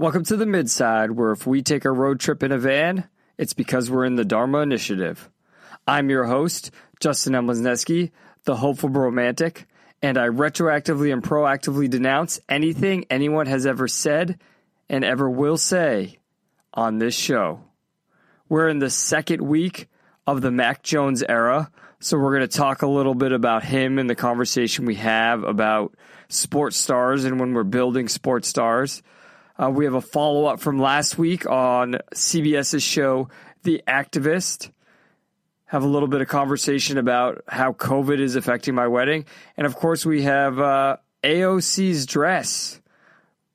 Welcome to the Midside, where if we take a road trip in a van, it's because we're in the Dharma Initiative. I'm your host, Justin Emlesneski, the hopeful romantic, and I retroactively and proactively denounce anything anyone has ever said and ever will say on this show. We're in the second week of the Mac Jones era, so we're going to talk a little bit about him and the conversation we have about sports stars and when we're building sports stars. Uh, we have a follow up from last week on CBS's show, The Activist have a little bit of conversation about how COVID is affecting my wedding. And of course, we have uh, AOC's dress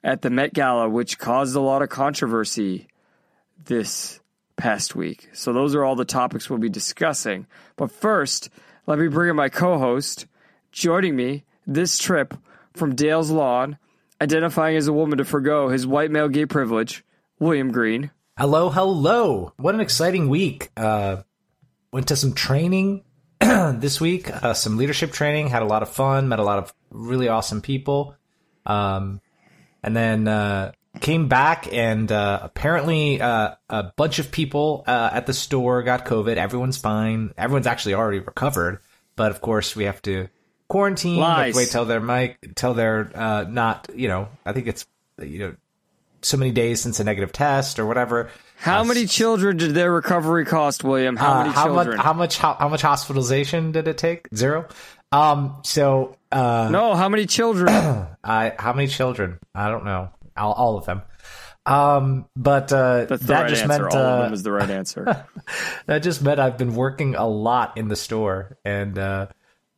at the Met Gala, which caused a lot of controversy this past week. So, those are all the topics we'll be discussing. But first, let me bring in my co host joining me this trip from Dale's Lawn, identifying as a woman to forego his white male gay privilege, William Green. Hello, hello. What an exciting week. Uh, went to some training this week, uh, some leadership training, had a lot of fun, met a lot of really awesome people. Um, and then uh, came back, and uh, apparently uh, a bunch of people uh, at the store got COVID. Everyone's fine. Everyone's actually already recovered, but of course we have to quarantine. Lies. wait till they're mic, till they're uh, not. You know, I think it's you know so many days since a negative test or whatever. How Uh, many children did their recovery cost, William? How uh, many how children? much? How much? How, how much hospitalization did it take? Zero. Um. So, uh, no, how many children? I how many children? I don't know. All, all of them. Um. But uh, that right just answer. meant All of uh, them is the right answer. that just meant I've been working a lot in the store, and uh,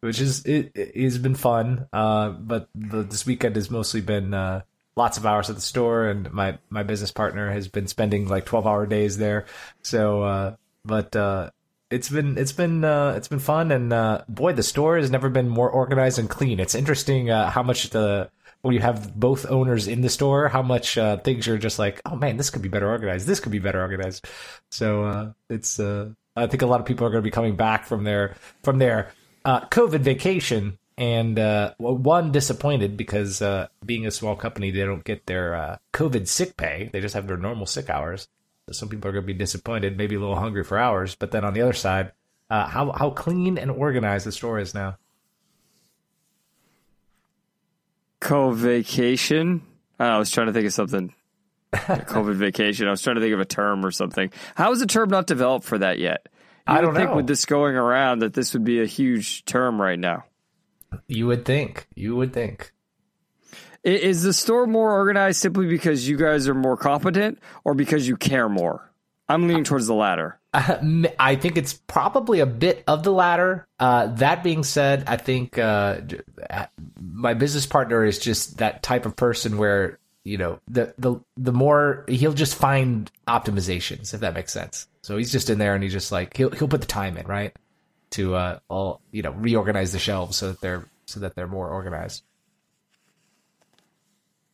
which is it, has been fun. Uh, but the, this weekend has mostly been uh, lots of hours at the store, and my my business partner has been spending like twelve hour days there. So, uh, but uh, it's been it's been uh, it's been fun, and uh, boy, the store has never been more organized and clean. It's interesting uh, how much the when you have both owners in the store, how much uh, things are just like, oh man, this could be better organized. This could be better organized. So uh, it's uh, I think a lot of people are going to be coming back from their from their uh, COVID vacation, and uh, one disappointed because uh, being a small company, they don't get their uh, COVID sick pay. They just have their normal sick hours. So some people are going to be disappointed, maybe a little hungry for hours. But then on the other side, uh, how how clean and organized the store is now. Co-vacation. I was trying to think of something. COVID vacation. I was trying to think of a term or something. How is a term not developed for that yet? I don't think know. with this going around that this would be a huge term right now. You would think. You would think. Is the store more organized simply because you guys are more competent or because you care more? I'm leaning towards the latter. Uh, I think it's probably a bit of the latter. Uh, that being said, I think uh, uh, my business partner is just that type of person where you know the the the more he'll just find optimizations if that makes sense. So he's just in there and he's just like he'll he'll put the time in right to uh all you know reorganize the shelves so that they're so that they're more organized.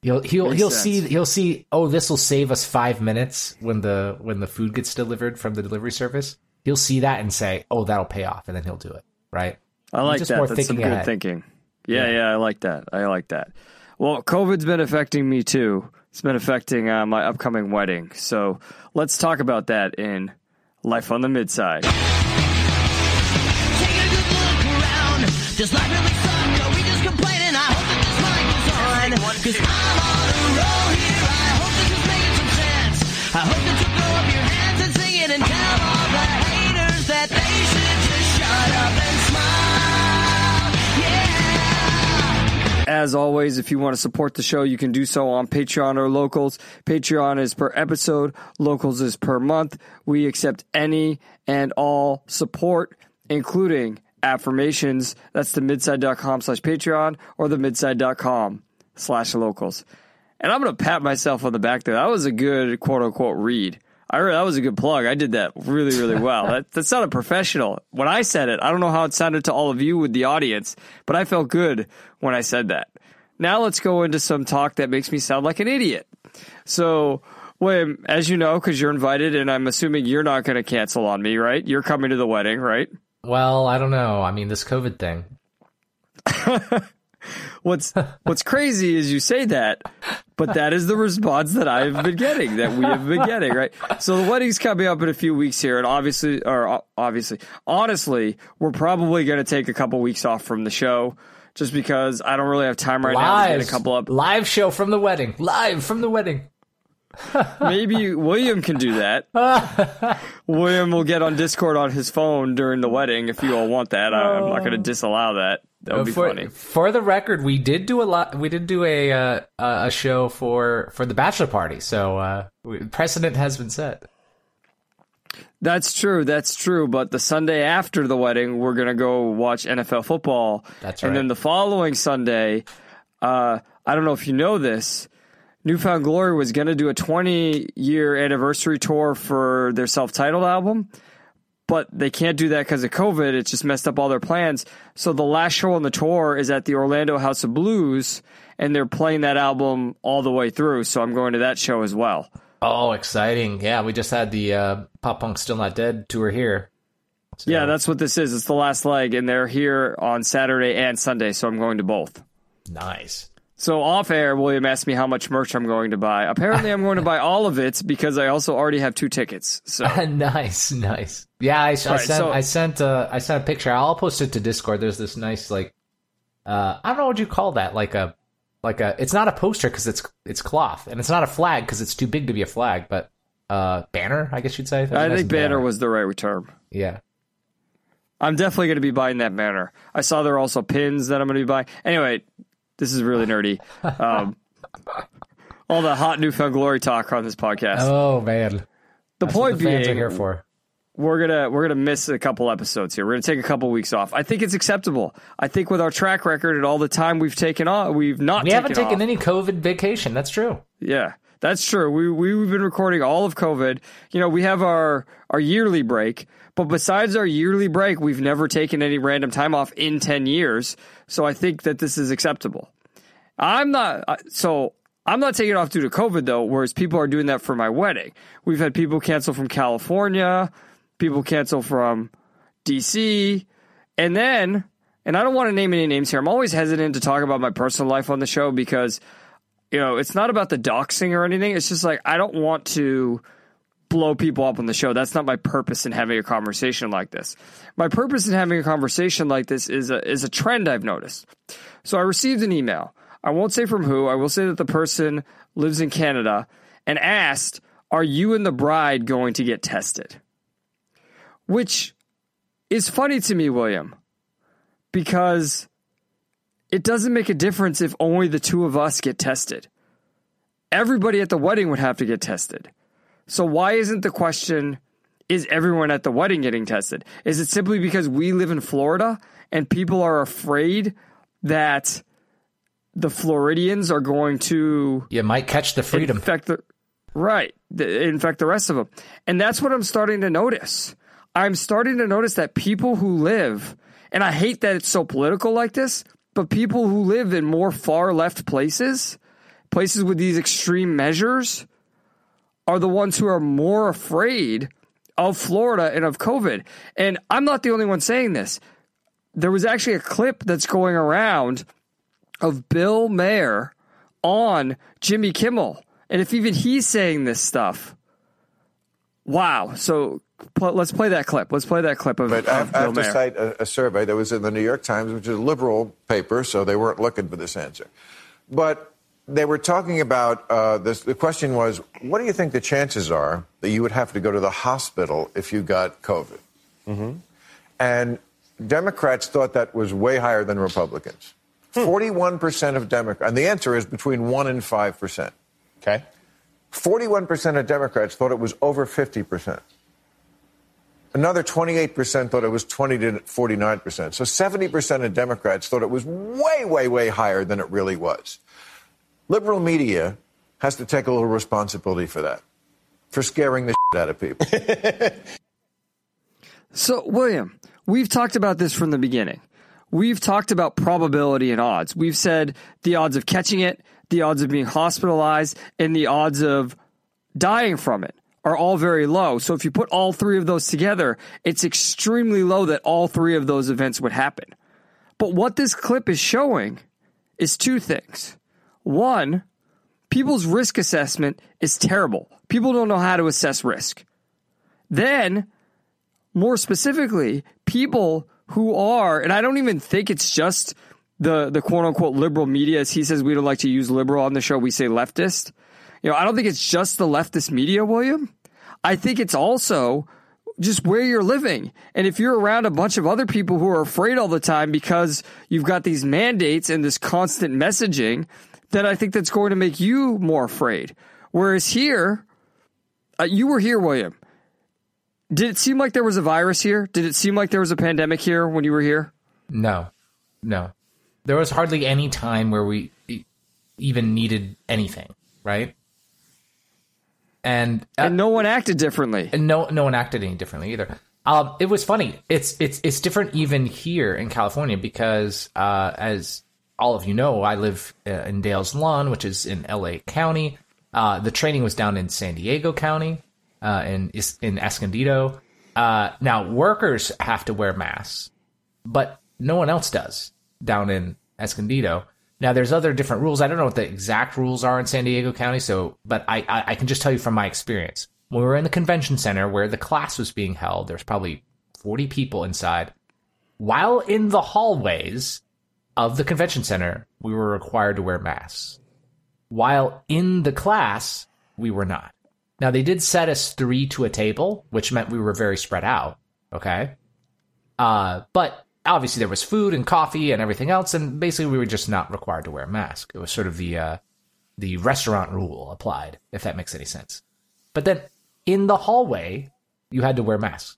He'll he'll Makes he'll sense. see he'll see oh this will save us five minutes when the when the food gets delivered from the delivery service. He'll see that and say oh that'll pay off and then he'll do it right. I like that. That's some good ahead. thinking. Yeah, yeah, I like that. I like that. Well, COVID's been affecting me too. It's been affecting uh, my upcoming wedding. So let's talk about that in Life on the Midside. Take As always, if you want to support the show, you can do so on Patreon or Locals. Patreon is per episode, Locals is per month. We accept any and all support, including affirmations. That's the midside.com slash Patreon or the midside.com slash locals. And I'm going to pat myself on the back there. That was a good quote unquote read. I that was a good plug. I did that really, really well. that, that sounded professional. When I said it, I don't know how it sounded to all of you with the audience, but I felt good when I said that. Now let's go into some talk that makes me sound like an idiot. So, William, as you know, because you're invited, and I'm assuming you're not going to cancel on me, right? You're coming to the wedding, right? Well, I don't know. I mean, this COVID thing. What's What's crazy is you say that, but that is the response that I've been getting, that we have been getting, right? So the wedding's coming up in a few weeks here, and obviously, or obviously, honestly, we're probably going to take a couple weeks off from the show just because I don't really have time right now to get a couple up. Live show from the wedding. Live from the wedding. Maybe William can do that. William will get on Discord on his phone during the wedding if you all want that. I, am not going to disallow that. That would be for, funny. For the record, we did do a lot. We did do a uh, a show for for the bachelor party, so uh, precedent has been set. That's true. That's true. But the Sunday after the wedding, we're gonna go watch NFL football. That's right. And then the following Sunday, uh, I don't know if you know this, New Found Glory was gonna do a 20 year anniversary tour for their self titled album, but they can't do that because of COVID. It just messed up all their plans. So the last show on the tour is at the Orlando House of Blues, and they're playing that album all the way through. So I'm going to that show as well. Oh, exciting! Yeah, we just had the uh, Pop Punk Still Not Dead tour here. So. Yeah, that's what this is. It's the last leg, and they're here on Saturday and Sunday, so I'm going to both. Nice. So off air, William asked me how much merch I'm going to buy. Apparently, I'm going to buy all of it because I also already have two tickets. So nice, nice. Yeah, I, I right, sent so, I sent uh, I sent a picture. I'll post it to Discord. There's this nice like uh, I don't know what you call that, like a like a it's not a poster because it's it's cloth and it's not a flag because it's too big to be a flag but uh banner i guess you'd say? I nice think banner, banner. was the right term. Yeah. I'm definitely going to be buying that banner. I saw there are also pins that i'm going to be buying. Anyway this is really nerdy. Um, all the hot New Found Glory talk on this podcast. Oh man. The That's point the being here for we're gonna we're gonna miss a couple episodes here. We're gonna take a couple weeks off. I think it's acceptable. I think with our track record and all the time we've taken off, we've not. We taken haven't taken off. any COVID vacation. That's true. Yeah, that's true. We we've been recording all of COVID. You know, we have our our yearly break, but besides our yearly break, we've never taken any random time off in ten years. So I think that this is acceptable. I'm not so. I'm not taking off due to COVID though, whereas people are doing that for my wedding. We've had people cancel from California people cancel from DC. And then, and I don't want to name any names here. I'm always hesitant to talk about my personal life on the show because, you know, it's not about the doxing or anything. It's just like, I don't want to blow people up on the show. That's not my purpose in having a conversation like this. My purpose in having a conversation like this is a, is a trend I've noticed. So I received an email. I won't say from who. I will say that the person lives in Canada and asked, Are you and the bride going to get tested? Which is funny to me, William, because it doesn't make a difference if only the two of us get tested. Everybody at the wedding would have to get tested. So why isn't the question is everyone at the wedding getting tested? Is it simply because we live in Florida and people are afraid that the Floridians are going to you might catch the freedom infect the right infect the rest of them, and that's what I'm starting to notice. I'm starting to notice that people who live, and I hate that it's so political like this, but people who live in more far left places, places with these extreme measures, are the ones who are more afraid of Florida and of COVID. And I'm not the only one saying this. There was actually a clip that's going around of Bill Maher on Jimmy Kimmel. And if even he's saying this stuff, wow. So let's play that clip. Let's play that clip of. But of I, I have to cite a, a, survey that was in the New York Times, which is a liberal paper, so they weren't looking for this answer. But they were talking about uh, this. The question was, what do you think the chances are that you would have to go to the hospital if you got COVID? Mm-hmm. And Democrats thought that was way higher than Republicans. Hmm. Forty-one percent of Democrats, and the answer is between one and five percent. Okay. Forty-one percent of Democrats thought it was over fifty percent. Another 28% thought it was 20 to 49%. So 70% of Democrats thought it was way, way, way higher than it really was. Liberal media has to take a little responsibility for that, for scaring the shit out of people. So, William, we've talked about this from the beginning. We've talked about probability and odds. We've said the odds of catching it, the odds of being hospitalized, and the odds of dying from it are all very low. So, if you put all three of those together, it's extremely low that all three of those events would happen. But what this clip is showing is two things. One, people's risk assessment is terrible. People don't know how to assess risk. Then, more specifically, people who are, and I don't even think it's just the the quote unquote liberal media, as he says we don't like to use liberal on the show, we say leftist. You know, I don't think it's just the leftist media, William. I think it's also just where you're living. And if you're around a bunch of other people who are afraid all the time because you've got these mandates and this constant messaging, then I think that's going to make you more afraid. Whereas here, uh, you were here, William. Did it seem like there was a virus here? Did it seem like there was a pandemic here when you were here? No, no. There was hardly any time where we even needed anything, right? And, uh, And no one acted differently. and no no one acted any differently either. Um, it was funny. It's it's it's different even here in California because uh, as all of you know, I live uh, in Dale's Lawn, which is in L.A. County. Uh, the training was down in San Diego County, uh, in is- in Escondido. Uh, now workers have to wear masks, but no one else does down in Escondido. Now, there's other different rules. I don't know what the exact rules are in San Diego County, so but I, I, I can just tell you from my experience. When we were in the convention center where the class was being held, there's probably 40 people inside. While in the hallways of the convention center, we were required to wear masks. While in the class, we were not. Now, they did set us three to a table, which meant we were very spread out. Okay. Uh, but obviously there was food and coffee and everything else, and basically we were just not required to wear a mask. It was sort of the uh, the restaurant rule applied, if that makes any sense. But then in the hallway, you had to wear masks.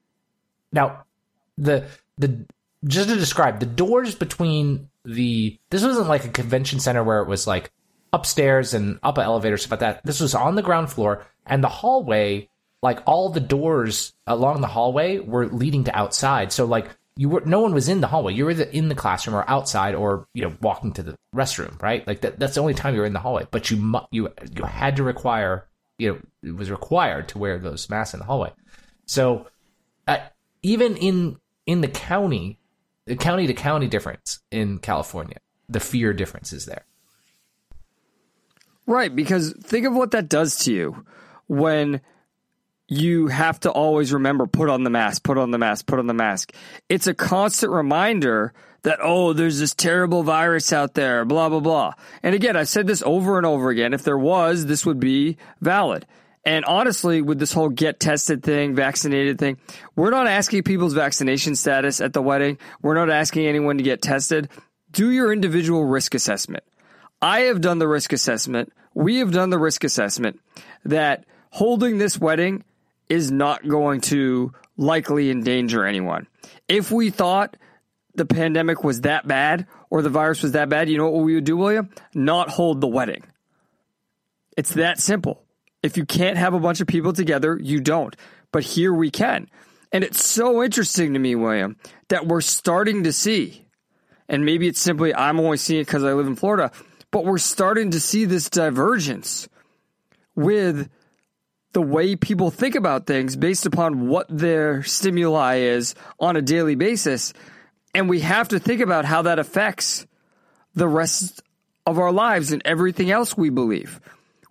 Now, the the just to describe the doors between the this wasn't like a convention center where it was like upstairs and up an elevator stuff like that. This was on the ground floor, and the hallway, like all the doors along the hallway, were leading to outside. So like you were no one was in the hallway. You were either in the classroom or outside, or you know walking to the restroom. Right, like that, that's the only time you were in the hallway. But you mu- you you had to require you know it was required to wear those masks in the hallway. So uh, even in in the county, the county to county difference in California, the fear difference is there. Right, because think of what that does to you when you have to always remember put on the mask, put on the mask, put on the mask. It's a constant reminder that, oh, there's this terrible virus out there, blah, blah, blah. And again, I've said this over and over again. If there was, this would be valid. And honestly, with this whole get tested thing, vaccinated thing, we're not asking people's vaccination status at the wedding. We're not asking anyone to get tested. Do your individual risk assessment. I have done the risk assessment. We have done the risk assessment that holding this wedding is not going to likely endanger anyone. If we thought the pandemic was that bad or the virus was that bad, you know what we would do, William? Not hold the wedding. It's that simple. If you can't have a bunch of people together, you don't. But here we can. And it's so interesting to me, William, that we're starting to see, and maybe it's simply I'm only seeing it because I live in Florida, but we're starting to see this divergence with the way people think about things based upon what their stimuli is on a daily basis. And we have to think about how that affects the rest of our lives and everything else we believe.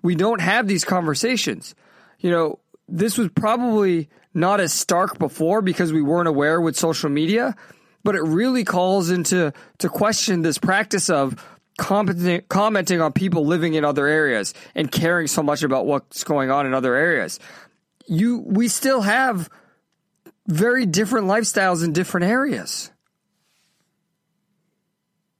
We don't have these conversations. You know, this was probably not as stark before because we weren't aware with social media, but it really calls into to question this practice of commenting, commenting on people living in other areas and caring so much about what's going on in other areas. You, we still have very different lifestyles in different areas.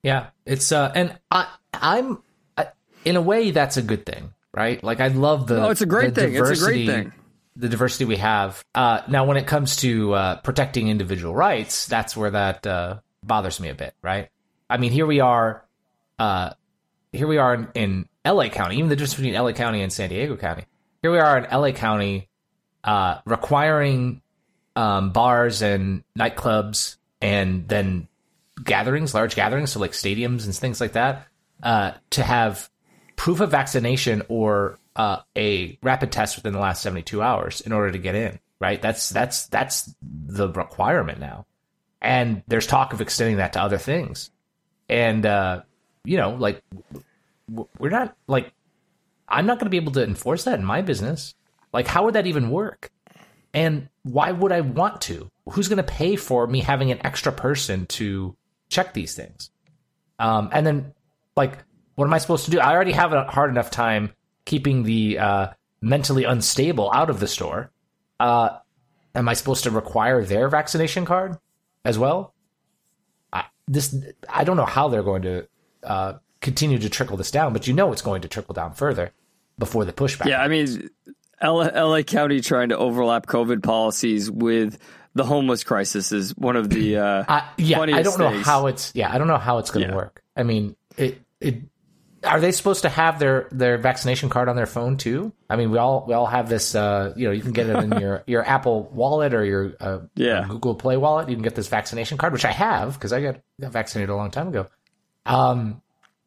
Yeah, it's uh, and I I'm I, in a way that's a good thing, right? Like I love the No, it's a great thing. It's a great diversity- thing. The diversity we have. Uh, now, when it comes to uh, protecting individual rights, that's where that uh, bothers me a bit, right? I mean, here we are, uh, here we are in, in LA County, even the difference between LA County and San Diego County. Here we are in LA County, uh, requiring um, bars and nightclubs and then gatherings, large gatherings, so like stadiums and things like that, uh, to have proof of vaccination or uh, a rapid test within the last 72 hours in order to get in. Right? That's that's that's the requirement now, and there's talk of extending that to other things, and uh, you know, like we're not like I'm not going to be able to enforce that in my business. Like, how would that even work? And why would I want to? Who's going to pay for me having an extra person to check these things? Um, and then, like, what am I supposed to do? I already have a hard enough time keeping the uh, mentally unstable out of the store. Uh, am I supposed to require their vaccination card as well? I, this I don't know how they're going to uh, continue to trickle this down, but you know it's going to trickle down further before the pushback. Yeah, I mean, LA, LA County trying to overlap COVID policies with the homeless crisis is one of the uh, I, yeah, I don't know things. how it's yeah, I don't know how it's going to Yeah. work. I mean, it it are they supposed to have their their vaccination card on their phone too? I mean, we all we all have this. Uh, you know, you can get it in your your Apple Wallet or your uh, Yeah. Google Play Wallet. You can get this vaccination card, which I have because I got got vaccinated a long time ago. Um,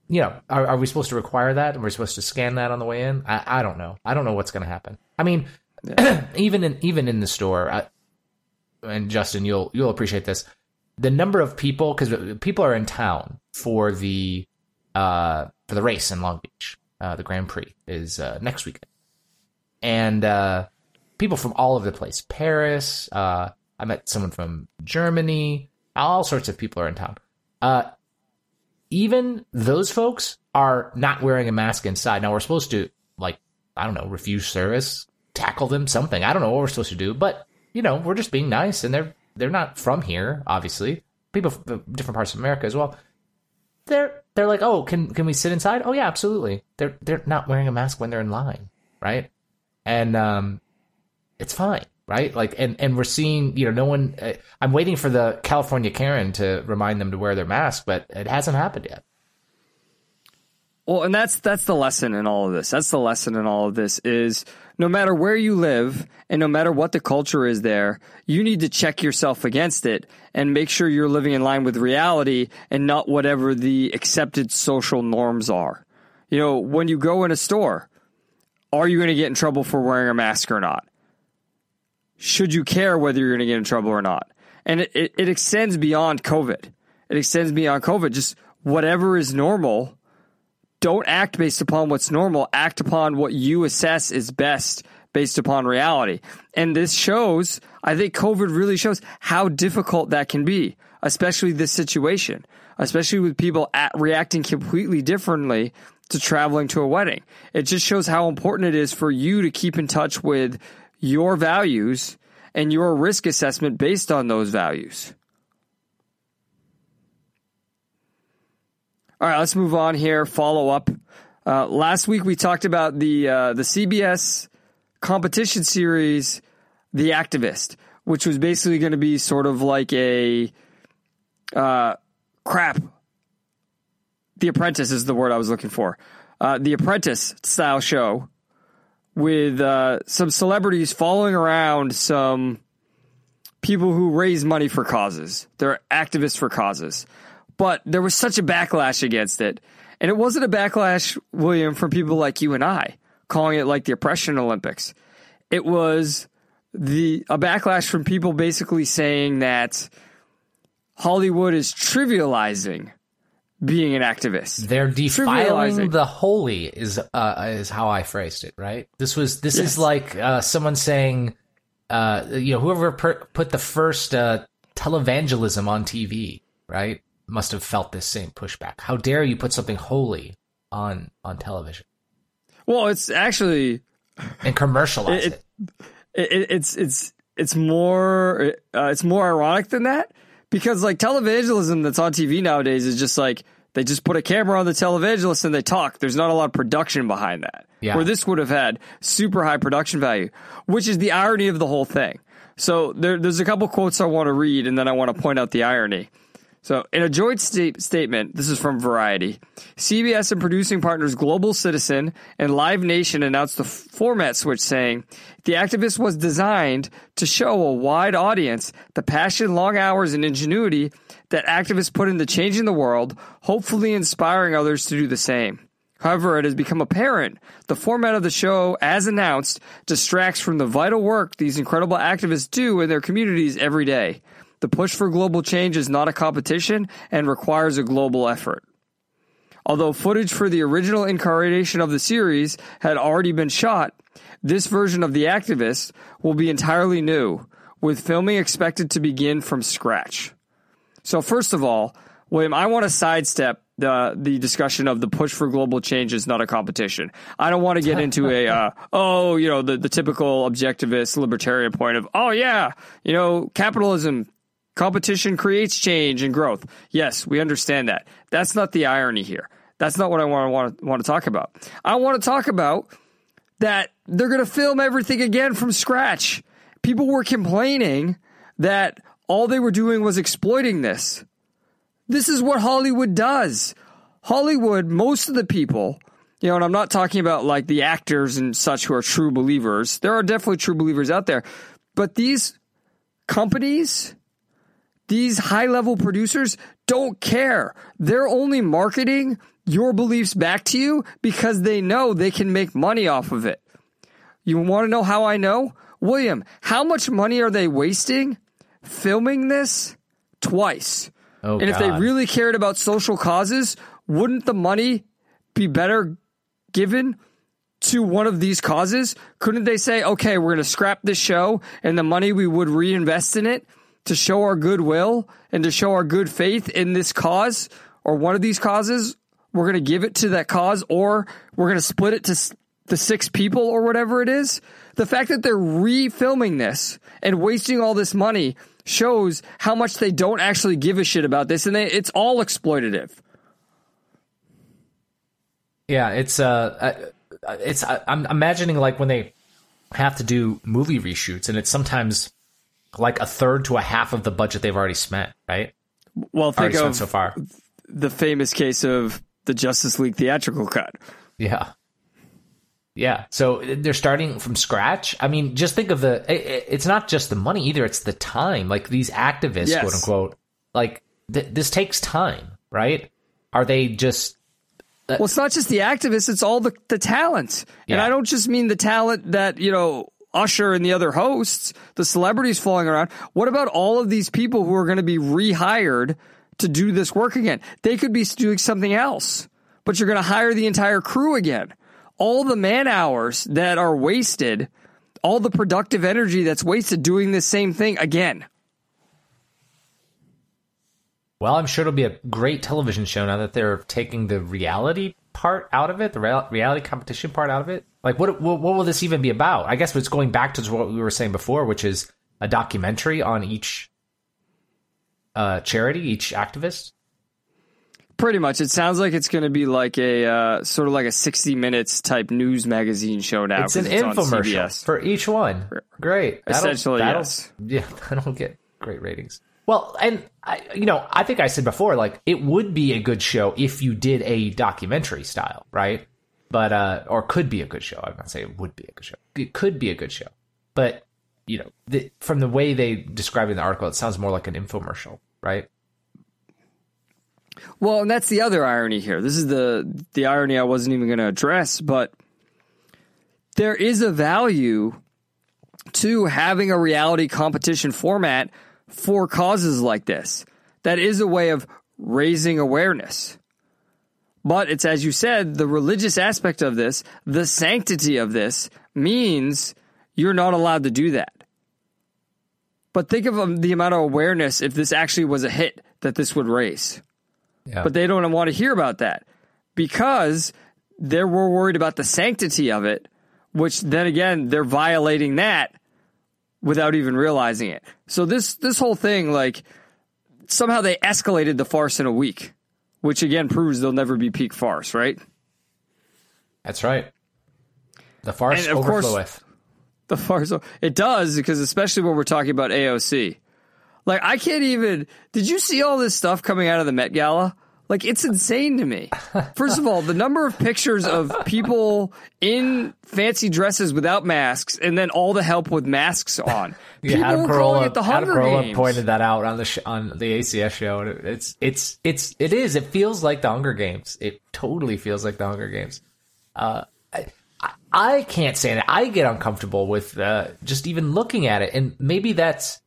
you know, are, are we supposed to require that? Are we supposed to scan that on the way in? I, I don't know. I don't know what's going to happen. I mean, even in even in the store, I, and Justin, you'll you'll appreciate this. The number of people because people are in town for the uh, for the race in Long Beach. Uh, the Grand Prix is uh, next weekend, and uh, people from all over the place. Paris. Uh, I met someone from Germany. All sorts of people are in town. Even those folks are not wearing a mask inside. Now we're supposed to like I don't know refuse service, tackle them, something. I don't know what we're supposed to do, but you know we're just being nice, and they're they're not from here, obviously. People from different parts of America as well. They're they're like, oh, can can we sit inside? Oh yeah, absolutely. They're they're not wearing a mask when they're in line, right? And um, it's fine, right? Like, and and we're seeing, you know, no one. Uh, I'm waiting for the California Karen to remind them to wear their mask, but it hasn't happened yet. Well, and that's that's the lesson in all of this. That's the lesson in all of this is no matter where you live and no matter what the culture is there, you need to check yourself against it and make sure you're living in line with reality and not whatever the accepted social norms are. You know, when you go in a store, are you going to get in trouble for wearing a mask or not? Should you care whether you're going to get in trouble or not? And it, it, it extends beyond COVID. It extends beyond COVID. Just whatever is normal don't act based upon what's normal. Act upon what you assess is best based upon reality. And this shows, I think COVID really shows how difficult that can be, especially this situation, especially with people at, reacting completely differently to traveling to a wedding. It just shows how important it is for you to keep in touch with your values and your risk assessment based on those values. All right, let's move on here. Follow up. Uh, last week we talked about the uh, the CBS competition series, The Activist, which was basically going to be sort of like a uh, crap. The Apprentice is the word I was looking for. Uh, the Apprentice style show with uh, some celebrities following around some people who raise money for causes. They're activists for causes. But there was such a backlash against it. And it wasn't a backlash, William, from people like you and I, calling it like the oppression Olympics. It was the a backlash from people basically saying that Hollywood is trivializing being an activist. They're defiling the holy is uh, is how I phrased it. Right. This was this Yes. is like uh, someone saying, uh, you know, whoever per- put the first uh, televangelism on TV, right, must have felt this same pushback. How dare you put something holy on on television Well, it's actually and commercialize It- it? it, it, it's it's it's more uh, it's more ironic than that because like televangelism that's on TV nowadays is just like they just put a camera on the televangelist and they talk. There's not a lot of production behind that. Yeah. Where this would have had super high production value, which is the irony of the whole thing. So there, there's a couple quotes I want to read and then I want to point out the irony. So, in a joint sta- statement, this is from Variety. CBS and producing partners Global Citizen and Live Nation announced the format switch, saying the activist was designed to show a wide audience the passion, long hours, and ingenuity that activists put into changing the world, hopefully inspiring others to do the same. However, it has become apparent the format of the show, as announced, distracts from the vital work these incredible activists do in their communities every day. The push for global change is not a competition and requires a global effort. Although footage for the original incarnation of the series had already been shot, this version of The Activist will be entirely new, with filming expected to begin from scratch. So, first of all, William, I want to sidestep the the discussion of the push for global change is not a competition. I don't want to get into a uh, oh you know the the typical objectivist libertarian point of oh yeah you know capitalism competition creates change and growth. Yes, we understand that. That's not the irony here. That's not what I want to want to, want to talk about. I want to talk about that they're going to film everything again from scratch. People were complaining that all they were doing was exploiting this. This is what Hollywood does. Hollywood, most of the people, you know, and I'm not talking about like the actors and such who are true believers. There are definitely true believers out there. But these companies, these high level producers don't care. They're only marketing your beliefs back to you because they know they can make money off of it. You want to know how I know? William, how much money are they wasting filming this twice? Oh, and if they really cared about social causes, wouldn't the money be better given to one of these causes? Couldn't they say, okay, we're going to scrap this show and the money we would reinvest in it to show our goodwill and to show our good faith in this cause or one of these causes? We're going to give it to that cause or we're going to split it to the six people or whatever it is. The fact that they're refilming this and wasting all this money shows how much they don't actually give a shit about this and they, it's all exploitative. Yeah, it's uh, it's I'm imagining like when they have to do movie reshoots, and it's sometimes like a third to a half of the budget they've already spent, right? Well, think Already spent of so far. the famous case of the Justice League theatrical cut. Yeah. Yeah. So they're starting from scratch. I mean, just think of the, it- it- it's not just the money either, it's the time. Like these activists, Yes. quote unquote, like th- this takes time, right? Are they just, uh, Well, it's not just the activists; it's all the the talent, and I don't just mean the talent that you know Usher and the other hosts, the celebrities falling around. What about all of these people who are going to be rehired to do this work again? They could be doing something else, but you're going to hire the entire crew again. All the man hours that are wasted, all the productive energy that's wasted doing the same thing again. well, I'm sure it'll be a great television show now that they're taking the reality part out of it, the reality competition part out of it. Like, what, what, what will this even be about? I guess it's going back to what we were saying before, which is a documentary on each uh, charity, each activist. Pretty much. It sounds like it's going to be like a uh, sort of like a 60 minutes type news magazine show now. It's an on infomercial for each one. Great. That'll- Essentially, that'll- yes. Yeah, that'll get great ratings. Well, and I, you know, I think I said before, like it would be a good show if you did a documentary style, right? But uh, or could be a good show. I'm not saying it would be a good show. It could be a good show, but you know, the, from the way they describe in the article, it sounds more like an infomercial, right? Well, and that's the other irony here. This is the the irony I wasn't even going to address, but there is a value to having a reality competition format for causes like this. That is a way of raising awareness. But it's as you said, the religious aspect of this, the sanctity of this means you're not allowed to do that. But think of um, the amount of awareness if this actually was a hit that this would raise Yeah. but they don't want to hear about that because they're more worried about the sanctity of it, which then again they're violating that without even realizing it. So this this whole thing, like somehow they escalated the farce in a week, which again proves they'll never be peak farce, right? That's right. The farce And of course- The farce it does because especially when we're talking about AOC. Like I can't even. Did you see all this stuff coming out of the Met Gala? Like it's insane to me. First of all, the number of pictures of people in fancy dresses without masks, and then all the help with masks on. People Adam Carolla, it the Adam Carolla Games. pointed that out on the sh- on the ACS show, it's it's it's it is. It feels like the Hunger Games. It totally feels like the Hunger Games. Uh, I, I can't say that. I get uncomfortable with uh, just even looking at it, and maybe that's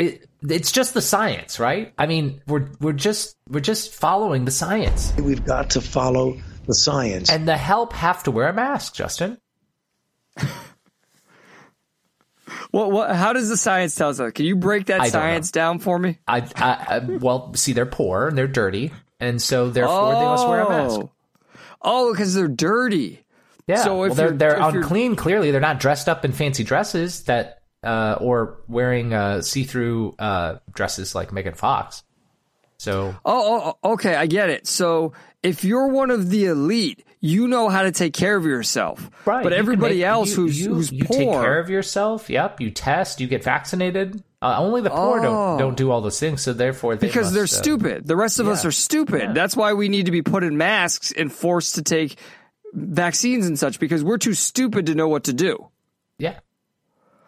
it. It's just the science, right? I mean, we're we're just we're just following the science, We've got to follow the science. and the help have to wear a mask. Justin, What, what? How does the science tell us that? Can you break that I don't science down for me? I, I, I well, see, they're poor and they're dirty, and so therefore they must wear a mask. Oh. Oh, because they're dirty. Yeah. So if well, they're you're- they're if you're- unclean. Clearly, they're not dressed up in fancy dresses that uh, or wearing uh, see-through uh, dresses like Megan Fox. So Oh, oh, okay, I get it. So if you're one of the elite, you know how to take care of yourself. right, But everybody make- else you, who's you, who's you poor, take care of yourself. Yep, you test, you get vaccinated. Uh, only the poor Oh. don't don't do all those things. So therefore, they because they're uh, stupid. The rest of us are stupid. That's why we need to be put in masks and forced to take vaccines and such because we're too stupid to know what to do. Yeah.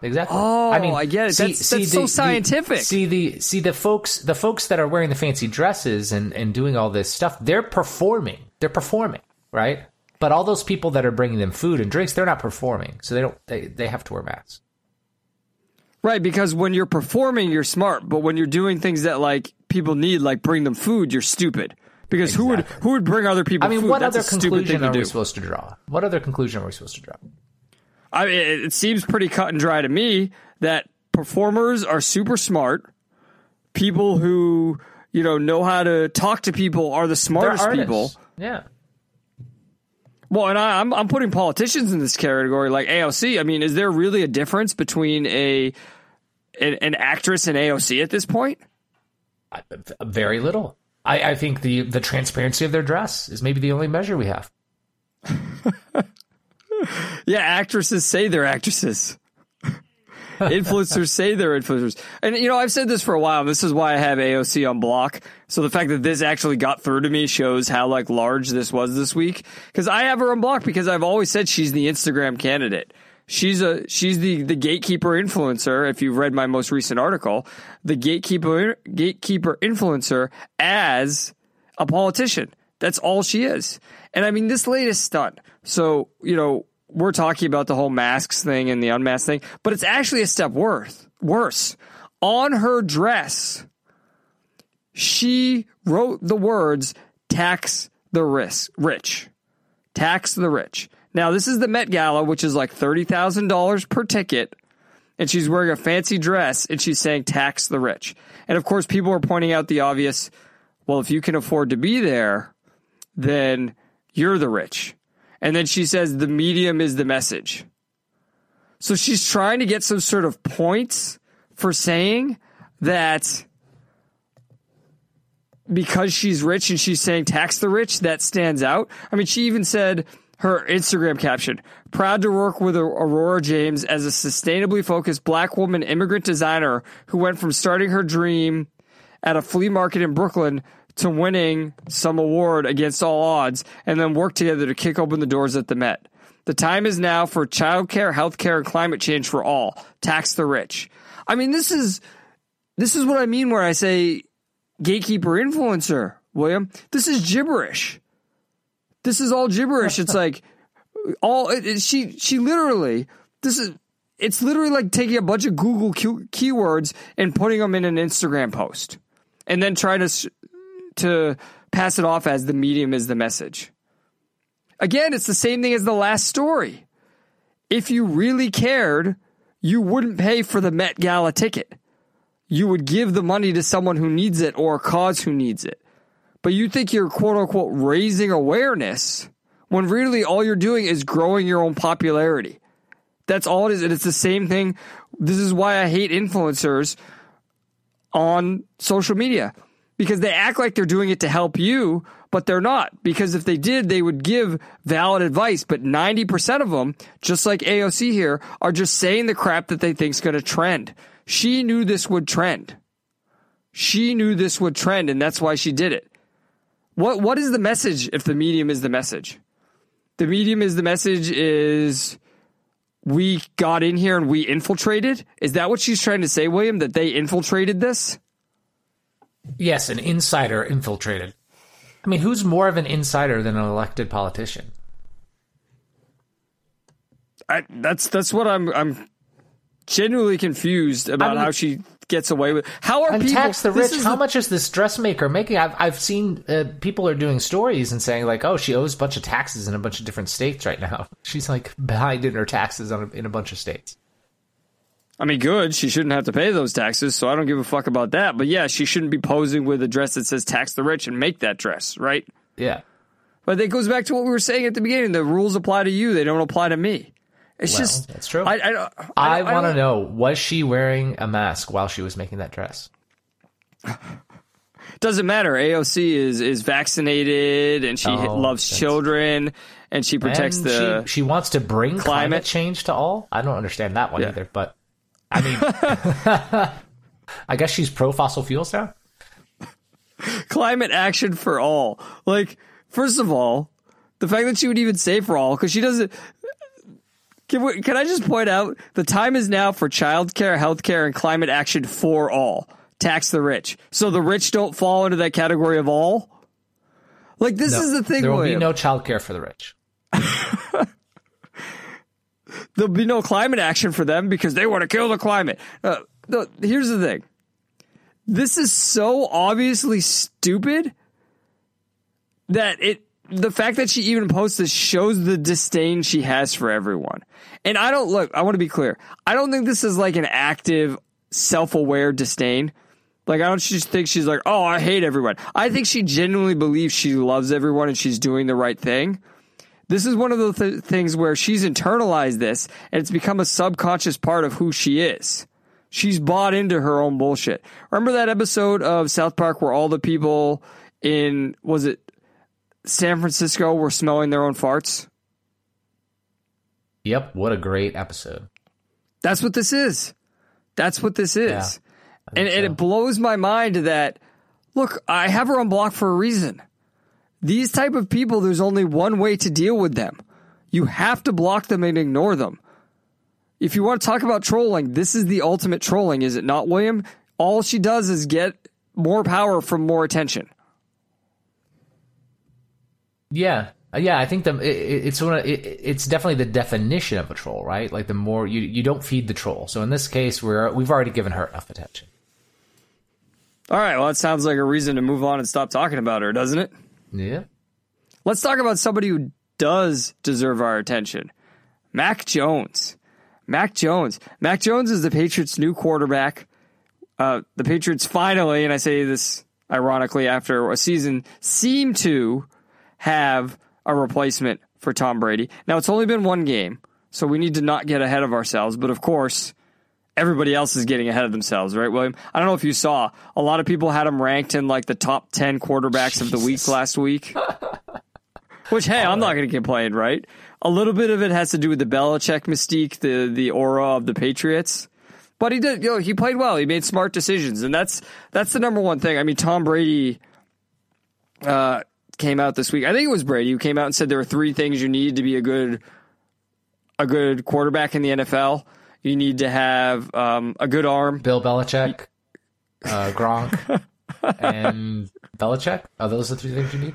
Exactly. Oh, I mean, I get it. See, That's- see that's the- so the- scientific. see the see the folks the folks that are wearing the fancy dresses and and doing all this stuff. They're performing. They're performing, right? But all those people that are bringing them food and drinks, they're not performing. So they don't. They they have to wear masks. Right, because when you're performing, you're smart, but when you're doing things that like people need, like bring them food, you're stupid. Because who would who would bring other people I mean, food? what That's other a stupid thing conclusion are we supposed to draw? What other conclusion are we supposed to draw? I mean, it it seems pretty cut and dry to me that performers are super smart. People who you know know how to talk to people are the smartest people. Yeah. Well, and I, I'm I'm putting politicians in this category, like AOC. I mean, is there really a difference between a an, an actress and AOC at this point? Very little. I, I think the the transparency of their dress is maybe the only measure we have. Yeah, actresses say they're actresses. influencers say they're influencers. And, you know, I've said this for a while. This is why I have AOC on block. So the fact that this actually got through to me shows how, like, large this was this week. Because I have her on block because I've always said she's the Instagram candidate. She's a she's the the gatekeeper influencer. If you've read my most recent article, the gatekeeper gatekeeper influencer as a politician. That's all she is. And I mean, this latest stunt. So you know, we're talking about the whole masks thing and the unmasked thing, but it's actually a step worse. Worse, on her dress, she wrote the words "tax the rich." tax the rich. Now, this is the Met Gala, which is like $30,000 per ticket. And she's wearing a fancy dress and she's saying tax the rich. And of course, people are pointing out the obvious well, if you can afford to be there, then you're the rich. And then she says the medium is the message. So she's trying to get some sort of points for saying that because she's rich and she's saying tax the rich, that stands out. I mean, she even said her Instagram caption, proud to work with Aurora James as a sustainably focused black woman immigrant designer who went from starting her dream at a flea market in Brooklyn to winning some award against all odds and then work together to kick open the doors at the Met. The time is now for childcare, healthcare, and climate change for all. Tax the rich. I mean, this is this is what I mean where I say gatekeeper influencer, William. This is gibberish. This is all gibberish. It's like all it, it- she she literally this is it's literally like taking a bunch of Google key- keywords and putting them in an Instagram post, and then trying to to pass it off as the medium is the message. Again, it's the same thing as the last story. If you really cared, you wouldn't pay for the Met Gala ticket you would give the money to someone who needs it or a cause who needs it. But you think you're quote unquote raising awareness when really all you're doing is growing your own popularity. That's all it is. And it's the same thing. This is why I hate influencers on social media because they act like they're doing it to help you, but they're not because if they did, they would give valid advice. But 90% of them, just like AOC here, are just saying the crap that they think's going to trend. She knew this would trend. She knew this would trend, and that's why she did it. What What is the message if the medium is the message? The medium is the message is we got in here and we infiltrated. Is that what she's trying to say, William? That they infiltrated this? Yes, an insider infiltrated. I mean, who's more of an insider than an elected politician? I, that's that's what I'm I'm genuinely confused about I mean- how she gets away with. How are And people tax the rich. How much is this dressmaker making? I've I've seen uh, people are doing stories and saying like, oh, she owes a bunch of taxes in a bunch of different states right now. She's like behind in her taxes on a, in a bunch of states. I mean, good. She shouldn't have to pay those taxes, so I don't give a fuck about that. But yeah, she shouldn't be posing with a dress that says "tax the rich" and make that dress, right? Yeah. But it goes back to what we were saying at the beginning. The rules apply to you; they don't apply to me. It's Well, just that's true. I, I, don't- I, want to know was she wearing a mask while she was making that dress? Doesn't matter. AOC is is vaccinated and she Oh, loves children and she protects And the. she, she wants to bring climate. climate. change to all. I don't understand that one Yeah. either, but I mean, I guess she's pro fossil fuels now. climate action for all. Like, first of all, the fact that she would even say for all, because she doesn't. Can, we, can I just point out the time is now for childcare, healthcare, and climate action for all. Tax the rich, so the rich don't fall into that category of all. Like this is the thing, There will William. be no childcare for the rich. There'll be no climate action for them because they want to kill the climate. Uh, no, here's the thing. This is so obviously stupid that it the fact that she even posts this shows the disdain she has for everyone. And I don't look, I want to be clear. I don't think this is like an active self-aware disdain. Like I don't just think she's like, "Oh, I hate everyone." I think she genuinely believes she loves everyone and she's doing the right thing. This is one of the th- things where she's internalized this and it's become a subconscious part of who she is. She's bought into her own bullshit. Remember that episode of South Park where all the people in was it San Francisco were smelling their own farts? Yep, what a great episode. That's what this is. That's what this is. Yeah, and, and it blows my mind that look, I have her on block for a reason. These type of people, there's only one way to deal with them. You have to block them and ignore them. If you want to talk about trolling, this is the ultimate trolling, is it not, William? All she does is get more power from more attention. Yeah, yeah. I think the it- it's one of, it, it's definitely the definition of a troll, right? Like the more you you don't feed the troll. So in this case, we're we've already given her enough attention. All right, well, that sounds like a reason to move on and stop talking about her, doesn't it? Yeah. Let's talk about somebody who does deserve our attention. Mac Jones. Mac Jones. Mac Jones is the Patriots' new quarterback. Uh, the Patriots finally, and I say this ironically after a season, seem to have a replacement for Tom Brady. Now, it's only been one game, so we need to not get ahead of ourselves. But of course, everybody else is getting ahead of themselves, right, William? I don't know if you saw, a lot of people had him ranked in like the top 10 quarterbacks of the week last week. Which, hey, I'm not going to complain, right? A little bit of it has to do with the Belichick mystique, the the aura of the Patriots. But he did, you know, he played well. He made smart decisions, and that's that's the number one thing. I mean, Tom Brady uh, came out this week. I think it was Brady who came out and said there are three things you need to be a good a good quarterback in the NFL. You need to have um, a good arm. Bill Belichick, uh, Gronk, and Belichick. Are those the three things you need?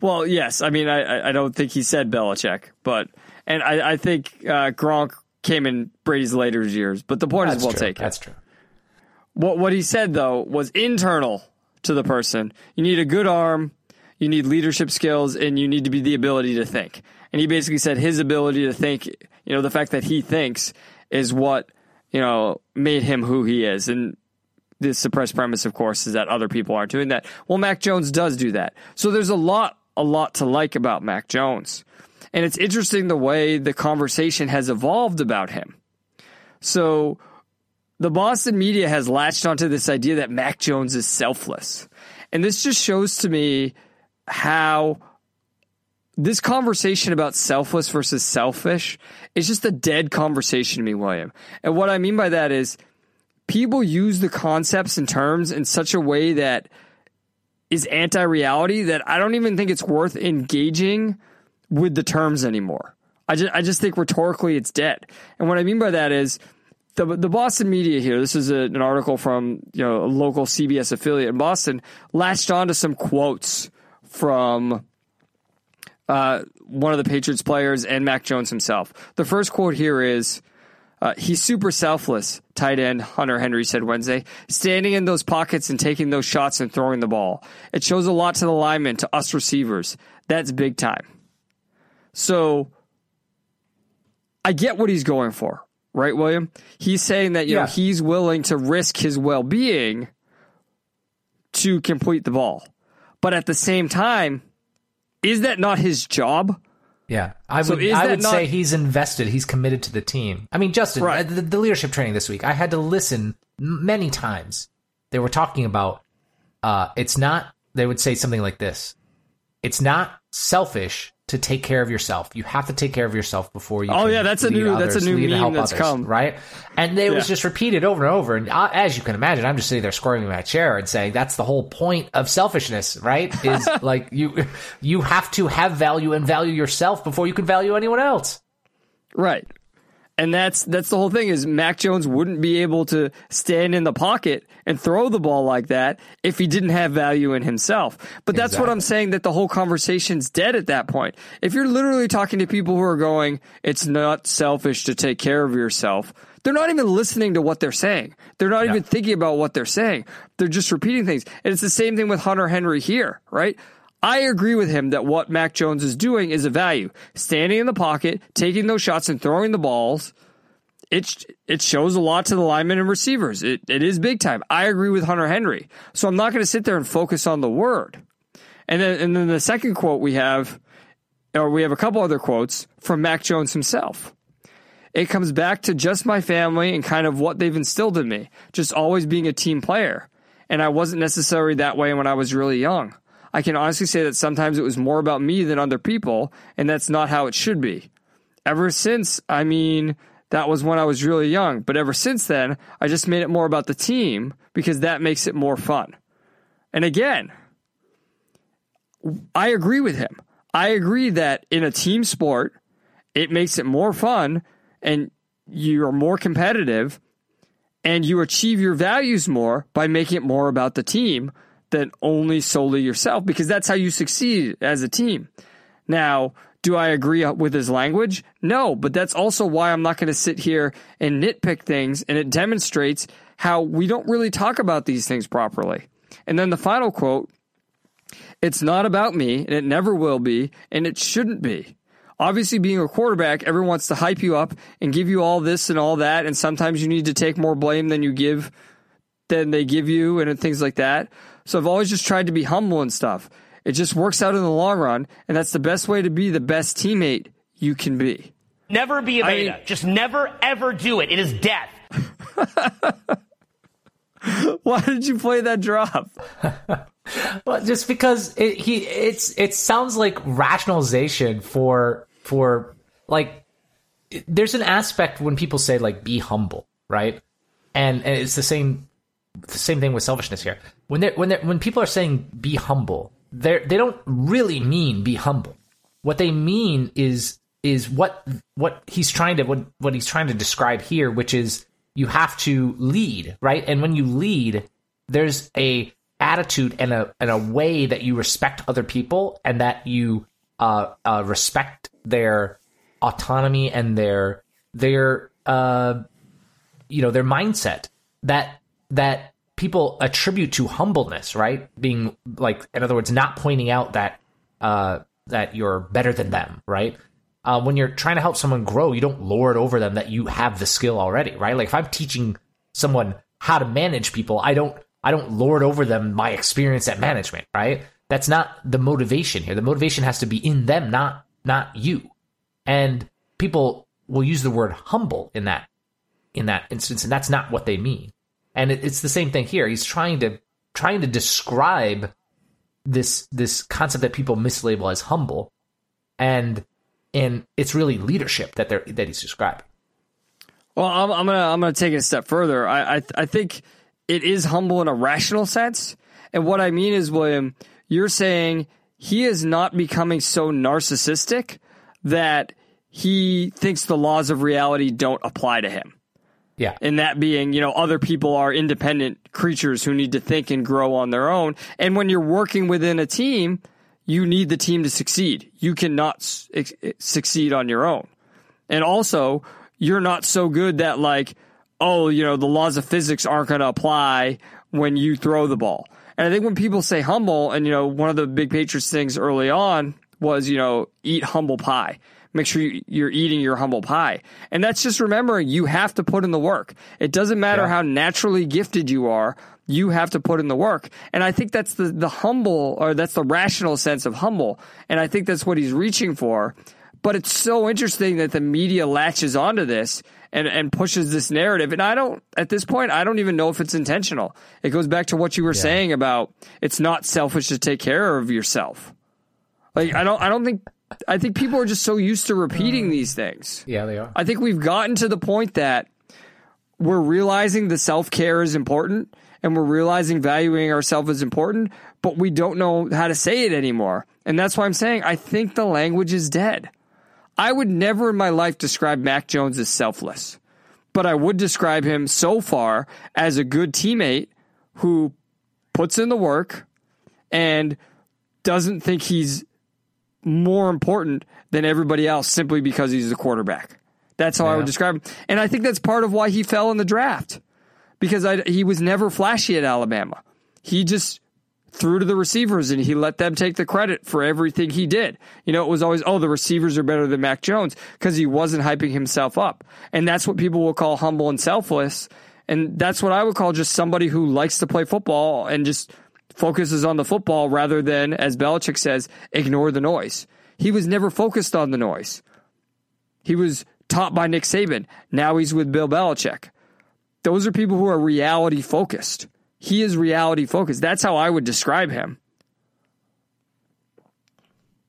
Well, yes. I mean, I, I- don't think he said Belichick, but and I, I think uh, Gronk came in Brady's later years. But the point That's is, well true. taken. That's true. What what he said though was internal to the person. You need a good arm, you need leadership skills, and you need to be the ability to think. And he basically said his ability to think, you know, the fact that he thinks is what you know made him who he is. And the suppressed premise, of course, is that other people aren't doing that. Well, Mac Jones does do that. So there's a lot, a lot to like about Mac Jones. And it's interesting the way the conversation has evolved about him. So the Boston media has latched onto this idea that Mac Jones is selfless. And this just shows to me how this conversation about selfless versus selfish is just a dead conversation to me, William. And what I mean by that is people use the concepts and terms in such a way that is anti reality that I don't even think it's worth engaging with the terms anymore. I just, I just think rhetorically it's dead. And what I mean by that is the the Boston media here. This is a, an article from you know a local CBS affiliate in Boston. Latched on to some quotes from uh, one of the Patriots players and Mac Jones himself. The first quote here is. Uh, he's super selfless, tight end Hunter Henry said Wednesday, standing in those pockets and taking those shots and throwing the ball. It shows a lot to the linemen, to us receivers. That's big time. So I get what he's going for, right, William? He's saying that you Yeah. know he's willing to risk his well being to complete the ball, but at the same time, is that not his job? Yeah, I would. is I would not- say he's invested. He's committed to the team. I mean, Justin, Right. the, the leadership training this week, I had to listen many times. They were talking about. Uh, it's not. They would say something like this. It's not selfish to take care of yourself. You have to take care of yourself before you. Oh, yeah, that's a new- that's a new meme help that's others, come. right? And it was just repeated over and over. And I, as you can imagine, I'm just sitting there squirming in my chair and saying that's the whole point of selfishness, right? Is like you you have to have value and value yourself before you can value anyone else. Right. And that's that's the whole thing is Mac Jones wouldn't be able to stand in the pocket and throw the ball like that if he didn't have value in himself. But that's what I'm saying that the whole conversation's dead at that point. If you're literally talking to people who are going, it's not selfish to take care of yourself. They're not even listening to what they're saying. They're not even thinking about what they're saying. They're just repeating things. And it's the same thing with Hunter Henry here, right? I agree with him that what Mac Jones is doing is a value. Standing in the pocket, taking those shots and throwing the balls, it it shows a lot to the linemen and receivers. It it is big time. I agree with Hunter Henry. So I'm not going to sit there and focus on the word. And then and then the second quote we have or we have a couple other quotes from Mac Jones himself. It comes back to just my family and kind of what they've instilled in me, just always being a team player. And I wasn't necessarily that way when I was really young. I can honestly say that sometimes it was more about me than other people, and that's not how it should be. Ever since, I mean, that was when I was really young, but ever since then, I just made it more about the team because that makes it more fun. And again, I agree with him. I agree that in a team sport, it makes it more fun and you're more competitive and you achieve your values more by making it more about the team than only solely yourself because that's how you succeed as a team. Now, do I agree with his language? No, but that's also why I'm not going to sit here and nitpick things and it demonstrates how we don't really talk about these things properly. And then the final quote it's not about me, and it never will be, and it shouldn't be. Obviously, being a quarterback, everyone wants to hype you up and give you all this and all that, and sometimes you need to take more blame than you give, than they give you, and things like that. So I've always just tried to be humble and stuff. It just works out in the long run, and that's the best way to be the best teammate you can be. Never be a beta. mean- Just never ever do it. It is death. Why did you play that drop? Well, just because it, he it's it sounds like rationalization for for like there's an aspect when people say like be humble, right? And, and it's the same the same thing with selfishness here. When they when they when people are saying be humble, they they don't really mean be humble. What they mean is is what what he's trying to what what he's trying to describe here, which is you have to lead, right? And when you lead, there's a attitude and a and a way that you respect other people and that you uh, uh, respect their autonomy and their their uh, you know their mindset that that people attribute to humbleness, right? Being like, in other words, not pointing out that uh, that you're better than them, right? Uh, when you're trying to help someone grow, you don't lord over them that you have the skill already, right? Like if I'm teaching someone how to manage people, I don't I don't lord over them my experience at management, right? That's not the motivation here. The motivation has to be in them, not not you. And people will use the word humble in that in that instance, and that's not what they mean. And it, it's the same thing here. He's trying to trying to describe this this concept that people mislabel as humble, and and it's really leadership that they're that he's describing. Well, I'm, I'm gonna I'm gonna take it a step further. I, I I think it is humble in a rational sense, and what I mean is, William, you're saying he is not becoming so narcissistic that he thinks the laws of reality don't apply to him. Yeah, And that being, you know, other people are independent creatures who need to think and grow on their own. And when you're working within a team, you need the team to succeed. You cannot s- ex- eh, succeed on your own. And also, you're not so good that like, oh, you know, the laws of physics aren't going to apply when you throw the ball. And I think when people say humble, and you know, one of the big Patriots things early on was, you know, eat humble pie. Make sure you- you're eating your humble pie. And that's just remembering you have to put in the work. It doesn't matter Yeah. how naturally gifted you are. You have to put in the work. And I think that's the, the humble or that's the rational sense of humble. And I think that's what he's reaching for. But it's so interesting that the media latches onto this and, and pushes this narrative. And I don't, at this point, I don't even know if it's intentional. It goes back to what you were saying about it's not selfish to take care of yourself. Like, I don't, I don't think, I think people are just so used to repeating um, these things. yeah, they are. I think we've gotten to the point that we're realizing the self care is important and we're realizing valuing ourselves is important, but we don't know how to say it anymore. And that's why I'm saying I think the language is dead. I would never in my life describe Mac Jones as selfless, but I would describe him so far as a good teammate who puts in the work and doesn't think he's more important than everybody else simply because he's a quarterback. That's how I would describe him. And I think that's part of why he fell in the draft because I, he was never flashy at Alabama. He just threw to the receivers and he let them take the credit for everything he did. You know, it was always, oh, the receivers are better than Mac Jones because he wasn't hyping himself up. And that's what people will call humble and selfless. And that's what I would call just somebody who likes to play football and just focuses on the football rather than, as Belichick says, ignore the noise. He was never focused on the noise. He was taught by Nick Saban. Now he's with Bill Belichick. Those are people who are reality focused. He is reality focused. That's how I would describe him.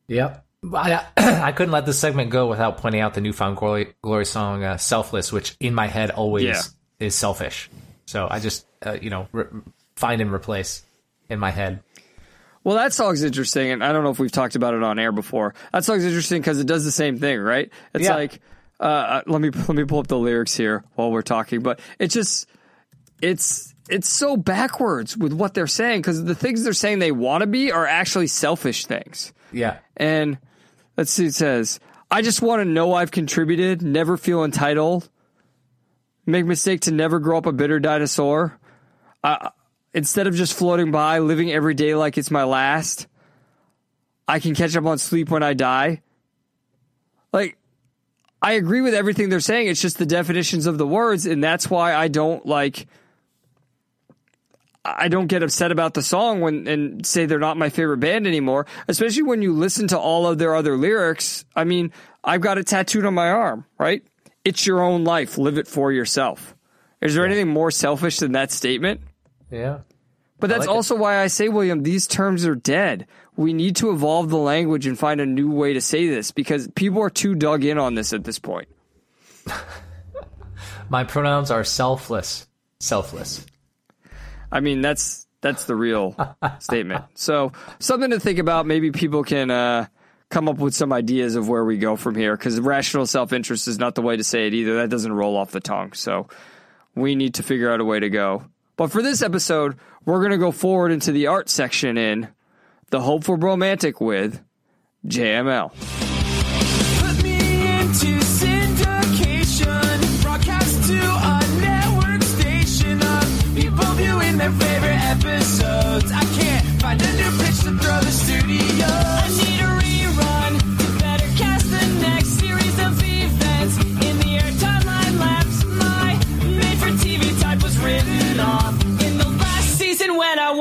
Yep. I, I couldn't let this segment go without pointing out the New Found Glory, glory song uh, "Selfless," which in my head always Yeah. is selfish. So I just uh, you know re- find and replace in my head. Well, that song's interesting, and I don't know if we've talked about it on air before. That song's interesting because it does the same thing, right? It's Yeah. like, uh, uh, let me let me pull up the lyrics here while we're talking, but it's just, it's it's so backwards with what they're saying because the things they're saying they want to be are actually selfish things. Yeah. And let's see, it says, I just want to know I've contributed, never feel entitled, make mistake to never grow up a bitter dinosaur. Uh, instead of just floating by, living every day like it's my last, I can catch up on sleep when I die. Like, I agree with everything they're saying. It's just the definitions of the words, and that's why I don't like. I don't get upset about the song when and say they're not my favorite band anymore, especially when you listen to all of their other lyrics. I mean, I've got it tattooed on my arm, right? It's your own life, live it for yourself. Is there anything more selfish than that statement? Yeah. But that's like it. also why I say, William, these terms are dead. We need to evolve the language and find a new way to say this because people are too dug in on this at this point. My pronouns are selfless. Selfless. I mean, that's that's the real statement. So something to think about. Maybe people can uh, come up with some ideas of where we go from here because rational self interest is not the way to say it either. That doesn't roll off the tongue. So we need to figure out a way to go. But for this episode, we're going to go forward into the art section in the Hopeful Romantic with JML.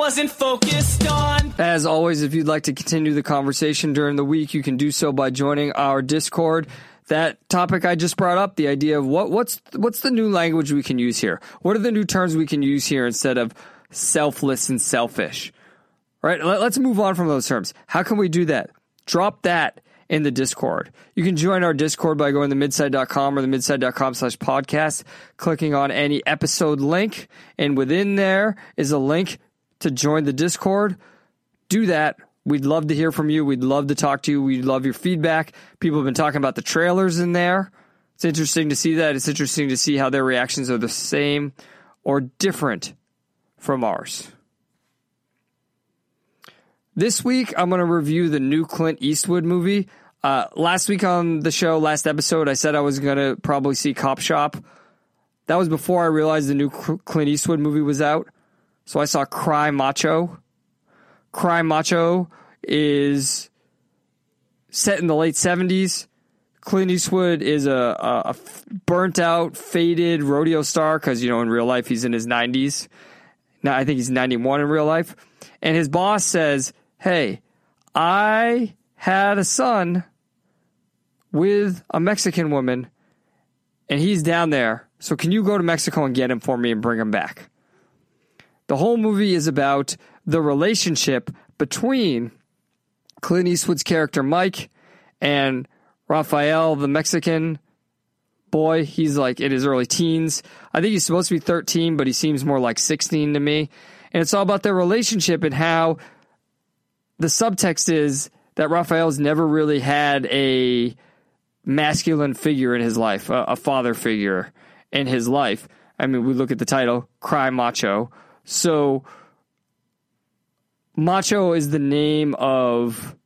Wasn't focused on. As always, if you'd like to continue the conversation during the week, you can do so by joining our Discord. That topic I just brought up, the idea of what what's what's the new language we can use here? What are the new terms we can use here instead of selfless and selfish? right? Let- Let's move on from those terms. How can we do that? Drop that in the Discord. You can join our Discord by going to midside.com or the midside.com slash podcast, clicking on any episode link. And within there is a link to join the Discord. Do that. We'd love to hear from you. We'd love to talk to you. We'd love your feedback. People have been talking about the trailers in there. It's interesting to see that. It's interesting to see how their reactions are the same or different from ours. This week, I'm going to review the new Clint Eastwood movie. Uh, last week on the show, last episode, I said I was going to probably see Cop Shop. That was before I realized the new Clint Eastwood movie was out. So I saw Cry Macho. Cry Macho is set in the late 70s. Clint Eastwood is a, a, a burnt out, faded rodeo star because, you know, in real life he's in his 90s. Now I think he's 91 in real life. And his boss says, Hey, I had a son with a Mexican woman and he's down there. So can you go to Mexico and get him for me and bring him back? The whole movie is about the relationship between Clint Eastwood's character Mike and Raphael, the Mexican boy. He's like in his early teens. I think he's supposed to be 13, but he seems more like 16 to me. And it's all about their relationship and how the subtext is that Raphael's never really had a masculine figure in his life, a, a father figure in his life. I mean, we look at the title, Cry Macho. So, Macho is the name of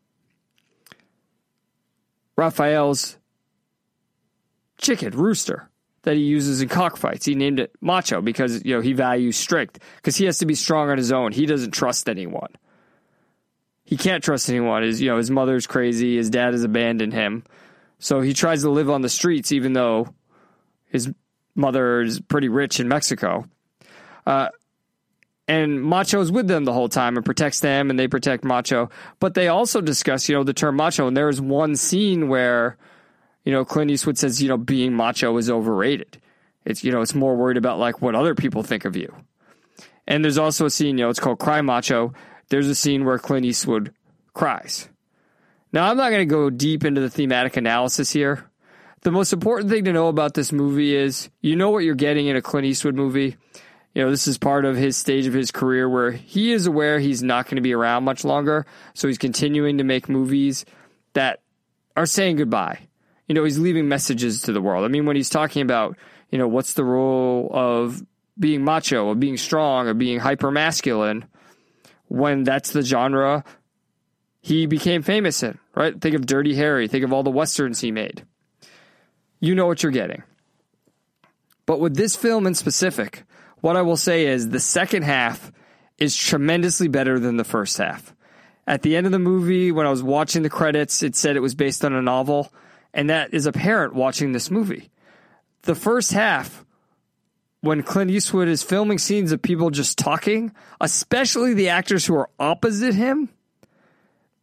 Raphael's chicken, rooster, that he uses in cockfights. He named it Macho because, you know, he values strength because he has to be strong on his own. He doesn't trust anyone. He can't trust anyone. His, you know, his mother's crazy. His dad has abandoned him. So he tries to live on the streets even though his mother is pretty rich in Mexico. Uh, and Macho's with them the whole time and protects them and they protect Macho. But they also discuss, you know, the term macho. And there is one scene where, you know, Clint Eastwood says, you know, being macho is overrated. It's, you know, it's more worried about like what other people think of you. And there's also a scene, you know, it's called Cry Macho. There's a scene where Clint Eastwood cries. Now, I'm not going to go deep into the thematic analysis here. The most important thing to know about this movie is you know what you're getting in a Clint Eastwood movie. You know, this is part of his stage of his career where he is aware he's not going to be around much longer. So he's continuing to make movies that are saying goodbye. You know, he's leaving messages to the world. I mean, when he's talking about, you know, what's the role of being macho, of being strong, of being hyper masculine, when that's the genre he became famous in, right? Think of Dirty Harry, think of all the westerns he made. You know what you're getting. But with this film in specific, what I will say is the second half is tremendously better than the first half. At the end of the movie, when I was watching the credits, it said it was based on a novel, and that is apparent watching this movie. The first half, when Clint Eastwood is filming scenes of people just talking, especially the actors who are opposite him,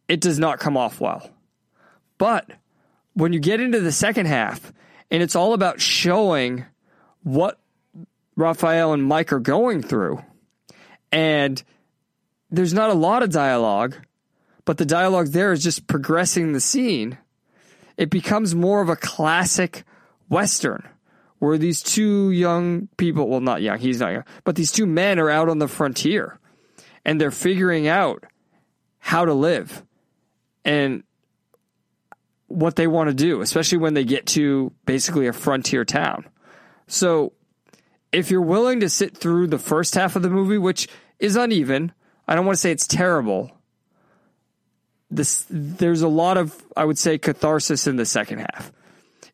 it does not come off well. But when you get into the second half, and it's all about showing what Raphael and Mike are going through, and there's not a lot of dialogue, but the dialogue there is just progressing the scene. It becomes more of a classic Western where these two young people, well, not young, he's not young, but these two men are out on the frontier and they're figuring out how to live and what they want to do, especially when they get to basically a frontier town. So, if you're willing to sit through the first half of the movie, which is uneven, I don't want to say it's terrible. This there's a lot of I would say catharsis in the second half.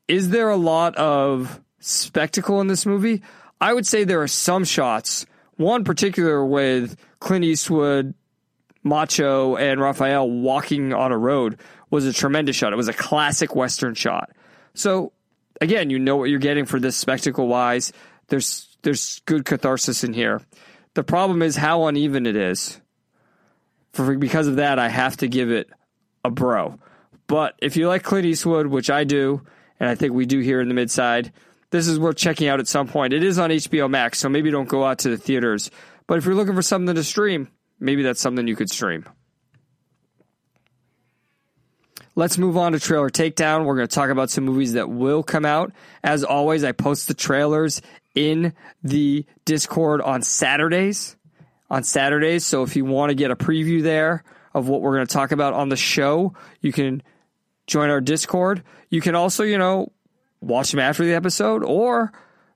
Is there a lot of spectacle in this movie? I would say there are some shots. One particular with Clint Eastwood, Macho, and Raphael walking on a road was a tremendous shot. It was a classic Western shot. So again, you know what you're getting for this spectacle wise. There's there's good catharsis in here. The problem is how uneven it is. For because of that, I have to give it a bro. But if you like Clint Eastwood, which I do, and I think we do here in the midside, this is worth checking out at some point. It is on HBO Max, so maybe don't go out to the theaters. But if you're looking for something to stream, maybe that's something you could stream. Let's move on to trailer takedown. We're going to talk about some movies that will come out. As always, I post the trailers in the Discord on Saturdays. On Saturdays, so if you want to get a preview there of what we're going to talk about on the show, you can join our Discord. You can also, you know, watch them after the episode, or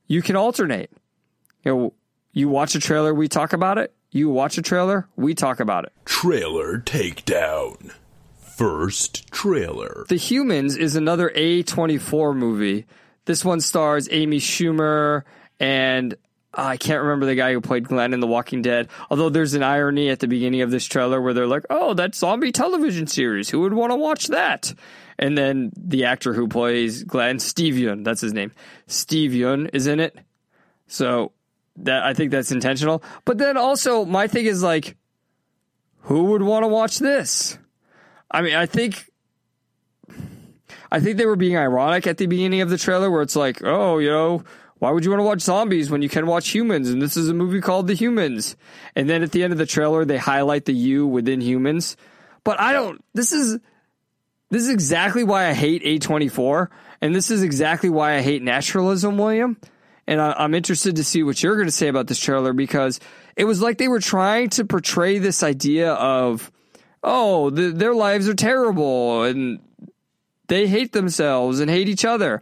you can alternate. You know, you watch a trailer, we talk about it. You watch a trailer, we talk about it. Trailer takedown. First trailer. The Humans is another A24 movie. This one stars Amy Schumer and I can't remember the guy who played Glenn in The Walking Dead. Although there's an irony at the beginning of this trailer where they're like, "Oh, that zombie television series. Who would want to watch that?" And then the actor who plays Glenn, Steve Yeun, that's his name. Steve Yeun is in it. So that I think that's intentional. But then also my thing is like, who would want to watch this? I mean, I think I think they were being ironic at the beginning of the trailer where it's like, oh, you know, why would you want to watch zombies when you can watch humans? And this is a movie called The Humans. And then at the end of the trailer, they highlight the you within humans. But I don't, this is, this is exactly why I hate A24. And this is exactly why I hate naturalism, William. And I, I'm interested to see what you're going to say about this trailer because it was like they were trying to portray this idea of, oh, the, their lives are terrible and they hate themselves and hate each other,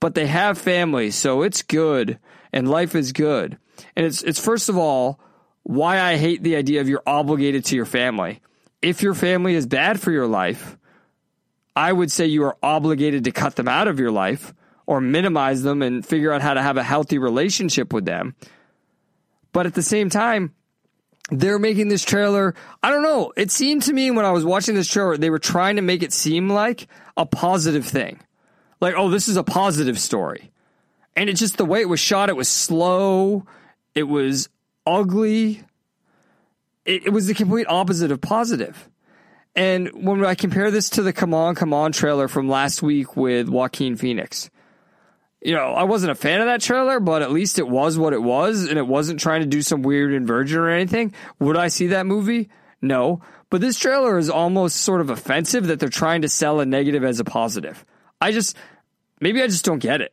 but they have families, so it's good and life is good. And it's it's first of all why I hate the idea of you're obligated to your family. If your family is bad for your life, I would say you are obligated to cut them out of your life or minimize them and figure out how to have a healthy relationship with them. But at the same time, they're making this trailer. I don't know. It seemed to me when I was watching this trailer, they were trying to make it seem like a positive thing. Like, oh, this is a positive story. And it's just the way it was shot, it was slow, it was ugly. It, it was the complete opposite of positive. And when I compare this to the Come On, Come On trailer from last week with Joaquin Phoenix, you know, I wasn't a fan of that trailer, but at least it was what it was, and it wasn't trying to do some weird inversion or anything. Would I see that movie? No. But this trailer is almost sort of offensive that they're trying to sell a negative as a positive. I just, maybe I just don't get it.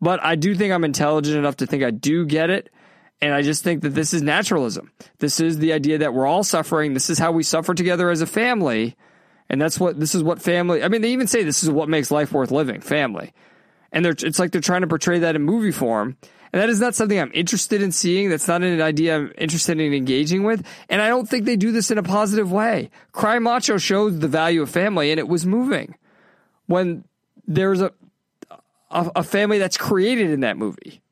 But I do think I'm intelligent enough to think I do get it. And I just think that this is naturalism. This is the idea that we're all suffering. This is how we suffer together as a family. And that's what, this is what family, I mean, they even say this is what makes life worth living family and they're it's like they're trying to portray that in movie form. And that is not something I'm interested in seeing. That's not an idea I'm interested in engaging with. And I don't think they do this in a positive way. Cry Macho shows the value of family, and it was moving when there's a, a a family that's created in that movie.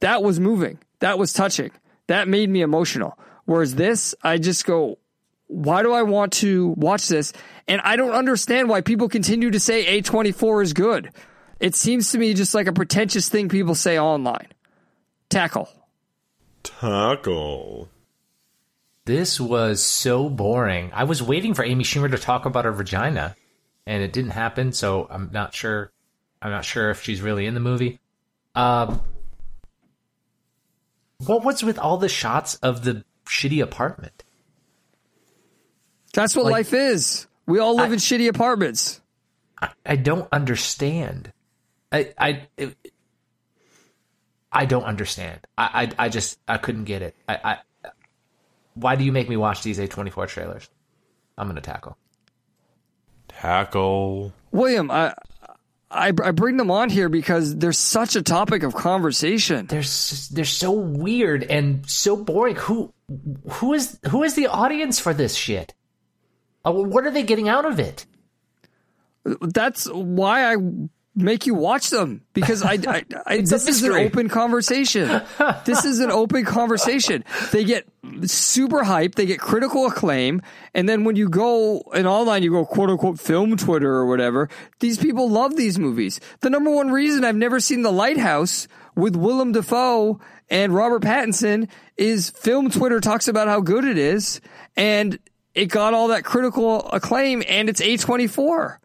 That was moving. That was touching. That made me emotional. Whereas this, I just go, why do I want to watch this? And I don't understand why people continue to say A24 is good. It seems to me just like a pretentious thing people say online. Tackle. Tackle. This was so boring. I was waiting for Amy Schumer to talk about her vagina, and it didn't happen. So I'm not sure. I'm not sure if she's really in the movie. Um, what was with all the shots of the shitty apartment? That's what Like- life is. We all live I- in shitty apartments. I, I don't understand. I I it, I don't understand. I, I I just I couldn't get it. I, I why do you make me watch these A24 trailers? I'm gonna tackle. Tackle. William, I, I I bring them on here because they're such a topic of conversation. They're they're so weird and so boring. Who who is who is the audience for this shit? Uh, what are they getting out of it? That's why I make you watch them because I, I, I this is an open conversation. this is an open conversation. They get super hyped, they get critical acclaim, and then when you go and online, you go quote unquote film Twitter or whatever. These people love these movies. The number one reason I've never seen The Lighthouse with Willem Dafoe and Robert Pattinson is film Twitter talks about how good it is, and it got all that critical acclaim, and it's A twenty four.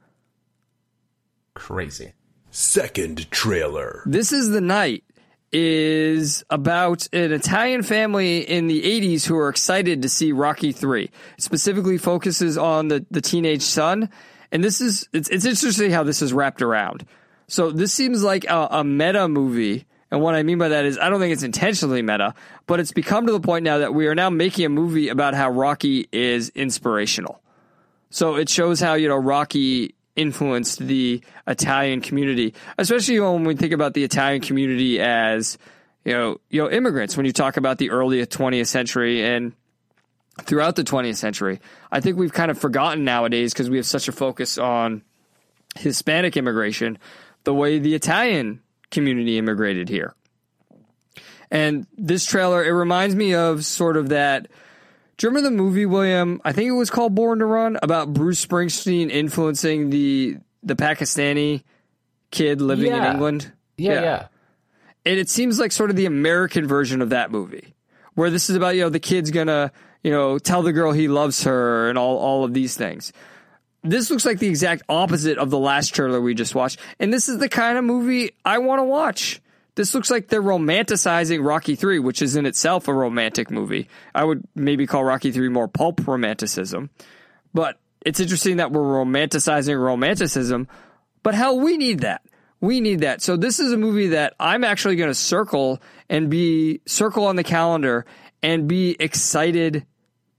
Crazy. Second trailer. This is the night. is about an Italian family in the 80s who are excited to see Rocky 3. It specifically focuses on the, the teenage son. And this is, it's, it's interesting how this is wrapped around. So this seems like a, a meta movie. And what I mean by that is I don't think it's intentionally meta, but it's become to the point now that we are now making a movie about how Rocky is inspirational. So it shows how, you know, Rocky influenced the Italian community, especially when we think about the Italian community as, you know, you know, immigrants. When you talk about the early 20th century and throughout the 20th century, I think we've kind of forgotten nowadays because we have such a focus on Hispanic immigration, the way the Italian community immigrated here. And this trailer, it reminds me of sort of that. Do you remember the movie, William? I think it was called Born to Run about Bruce Springsteen influencing the the Pakistani kid living Yeah. in England. Yeah, yeah. And it seems like sort of the American version of that movie, where this is about you know the kid's gonna you know tell the girl he loves her and all all of these things. This looks like the exact opposite of the last trailer we just watched, and this is the kind of movie I want to watch. This looks like they're romanticizing Rocky 3, which is in itself a romantic movie. I would maybe call Rocky 3 more pulp romanticism. But it's interesting that we're romanticizing romanticism. But hell, we need that. We need that. So this is a movie that I'm actually going to circle and be circle on the calendar and be excited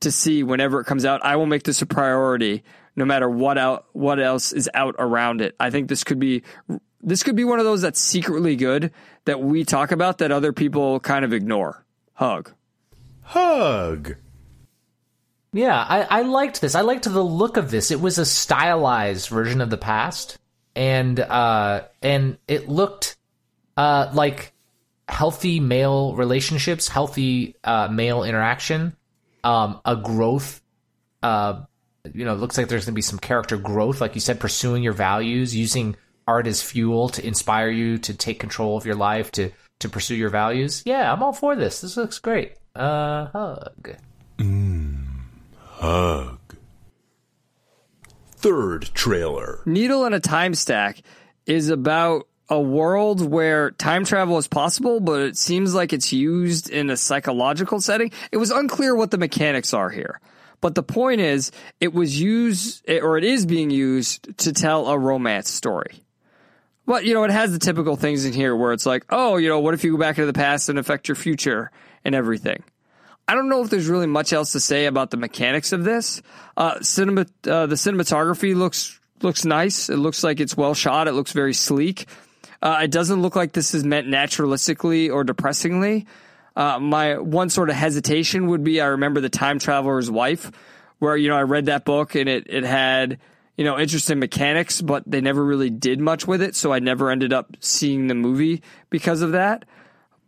to see whenever it comes out. I will make this a priority no matter what out what else is out around it. I think this could be this could be one of those that's secretly good that we talk about that other people kind of ignore. Hug. Hug. Yeah, I, I liked this. I liked the look of this. It was a stylized version of the past, and uh, and it looked uh, like healthy male relationships, healthy uh, male interaction, um, a growth. Uh, you know, it looks like there's going to be some character growth, like you said, pursuing your values, using art as fuel to inspire you to take control of your life, to to pursue your values. Yeah, I'm all for this. This looks great. Uh, hug. Hug. Third trailer. Needle in a Time Stack is about a world where time travel is possible, but it seems like it's used in a psychological setting. It was unclear what the mechanics are here. But the point is, it was used, or it is being used to tell a romance story. But, you know, it has the typical things in here where it's like, oh, you know, what if you go back into the past and affect your future and everything? I don't know if there's really much else to say about the mechanics of this. Uh, cinema, uh, the cinematography looks looks nice. It looks like it's well shot. It looks very sleek. Uh, it doesn't look like this is meant naturalistically or depressingly. Uh, my one sort of hesitation would be I remember the Time Traveler's Wife, where you know I read that book and it it had you know interesting mechanics, but they never really did much with it, so I never ended up seeing the movie because of that.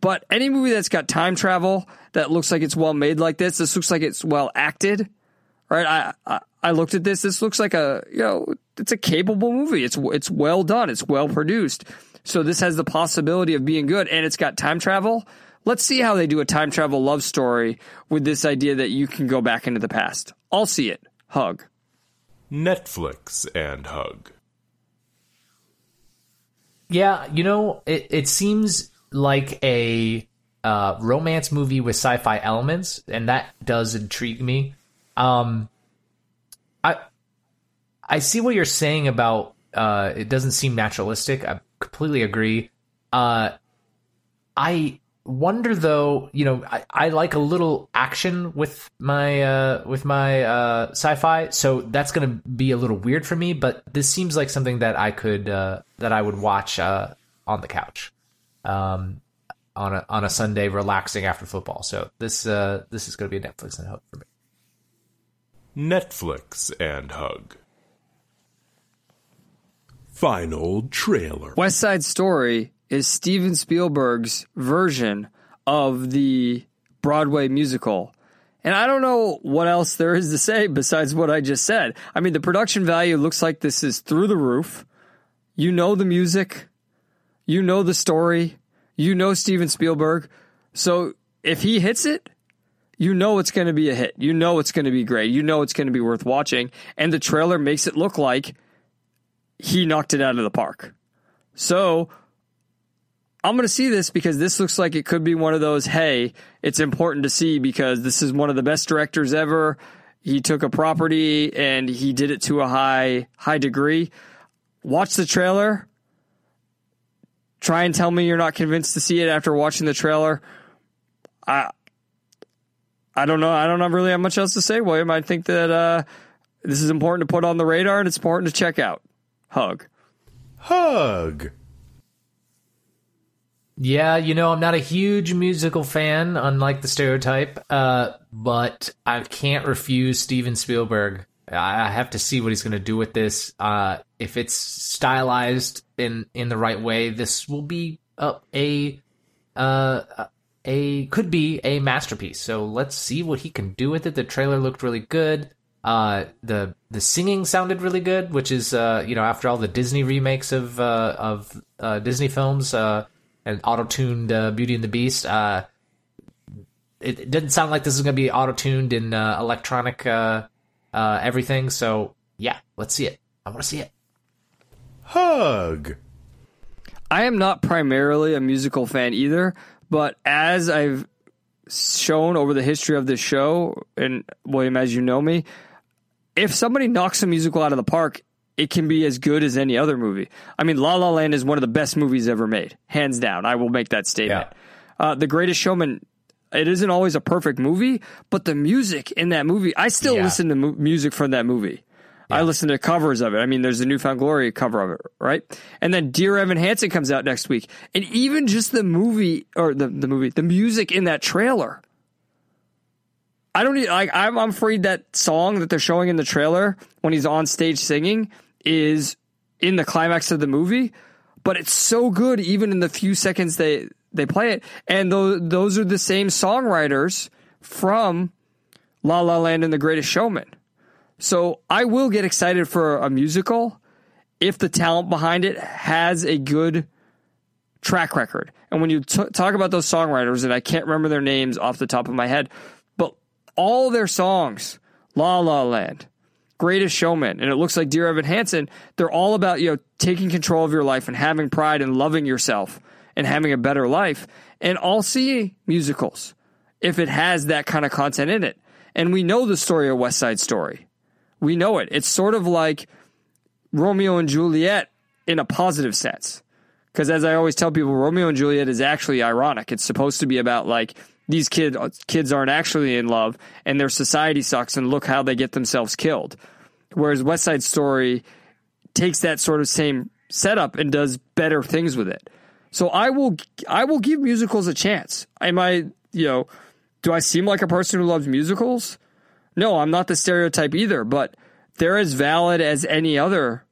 But any movie that's got time travel that looks like it's well made like this, this looks like it's well acted, right? I, I I looked at this. This looks like a you know it's a capable movie. It's it's well done. It's well produced. So this has the possibility of being good, and it's got time travel. Let's see how they do a time travel love story with this idea that you can go back into the past. I'll see it. Hug. Netflix and Hug. Yeah, you know, it, it seems like a uh, romance movie with sci-fi elements, and that does intrigue me. Um, I I see what you're saying about uh, it doesn't seem naturalistic. I completely agree. Uh, I wonder though, you know, I, I like a little action with my uh, with my uh, sci-fi, so that's gonna be a little weird for me. But this seems like something that I could uh, that I would watch uh, on the couch, um, on a on a Sunday, relaxing after football. So this uh, this is gonna be a Netflix and hug for me. Netflix and Hug. Final trailer. West Side Story is Steven Spielberg's version of the Broadway musical. And I don't know what else there is to say besides what I just said. I mean, the production value looks like this is through the roof. You know the music, you know the story, you know Steven Spielberg. So if he hits it, you know it's going to be a hit. You know it's going to be great. You know it's going to be worth watching. And the trailer makes it look like he knocked it out of the park. So I'm going to see this because this looks like it could be one of those, hey, it's important to see because this is one of the best directors ever. He took a property and he did it to a high high degree. Watch the trailer. Try and tell me you're not convinced to see it after watching the trailer. I I don't know. I don't really have much else to say, William. I think that uh, this is important to put on the radar and it's important to check out. Hug. Hug. Yeah, you know, I'm not a huge musical fan, unlike the stereotype, uh, but I can't refuse Steven Spielberg. I have to see what he's going to do with this. Uh, if it's stylized in in the right way, this will be a a uh, a could be a masterpiece. So let's see what he can do with it. The trailer looked really good. Uh, the the singing sounded really good, which is uh, you know after all the Disney remakes of uh, of uh, Disney films and auto tuned uh, Beauty and the Beast. Uh, it, it didn't sound like this is going to be auto tuned in uh, electronic uh, uh, everything. So yeah, let's see it. I want to see it. Hug. I am not primarily a musical fan either, but as I've shown over the history of this show, and William, as you know me, if somebody knocks a musical out of the park, it can be as good as any other movie. I mean, La La Land is one of the best movies ever made, hands down. I will make that statement. Uh, the Greatest Showman. It isn't always a perfect movie, but the music in that movie, I still Yeah. listen to mu- music from that movie. I listen to covers of it. I mean, there's a New Found Glory cover of it, right? And then Dear Evan Hansen comes out next week. And even just the movie, or the, the movie, the music in that trailer. I don't need, like, I'm, I'm afraid that song that they're showing in the trailer when he's on stage singing is in the climax of the movie, but it's so good even in the few seconds they, they play it. And those, those are the same songwriters from La La Land and The Greatest Showman. So I will get excited for a musical if the talent behind it has a good track record. And when you t- talk about those songwriters, and I can't remember their names off the top of my head, but all their songs, La La Land, Greatest Showman, and it looks like Dear Evan Hansen, they're all about you know taking control of your life and having pride and loving yourself and having a better life. And I'll see musicals if it has that kind of content in it. And we know the story of West Side Story. We know it. It's sort of like Romeo and Juliet in a positive sense. Because as I always tell people, Romeo and Juliet is actually ironic. It's supposed to be about like these kid kids aren't actually in love and their society sucks and look how they get themselves killed. Whereas West Side Story takes that sort of same setup and does better things with it. So I will I will give musicals a chance. Am I you know do I seem like a person who loves musicals? No, I'm not the stereotype either, but they're as valid as any other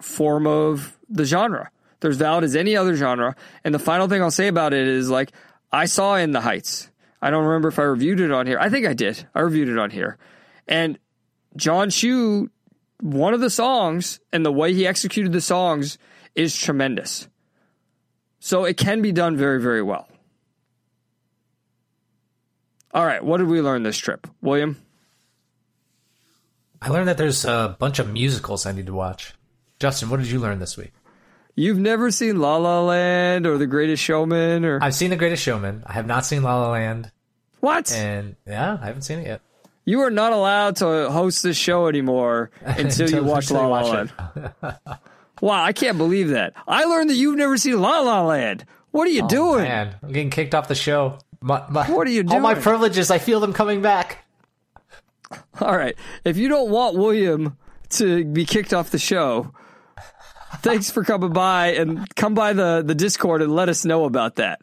form of the genre. They're as valid as any other genre. And the final thing I'll say about it is like I saw in the Heights. I don't remember if I reviewed it on here. I think I did. I reviewed it on here. And Jon Chu, one of the songs and the way he executed the songs is tremendous. So it can be done very, very well. All right, what did we learn this trip, William? I learned that there's a bunch of musicals I need to watch. Justin, what did you learn this week? You've never seen La La Land or The Greatest Showman or I've seen The Greatest Showman. I have not seen La La Land, what? and yeah, I haven't seen it yet. You are not allowed to host this show anymore until, you watch until La La watch Land. wow, I can't believe that. I learned that you've never seen La La Land. What are you oh, doing? Oh, Man, I'm getting kicked off the show. My, my, What are you All my privileges, I feel them coming back. All right. If you don't want William to be kicked off the show, thanks for coming by and come by the, the Discord and let us know about that.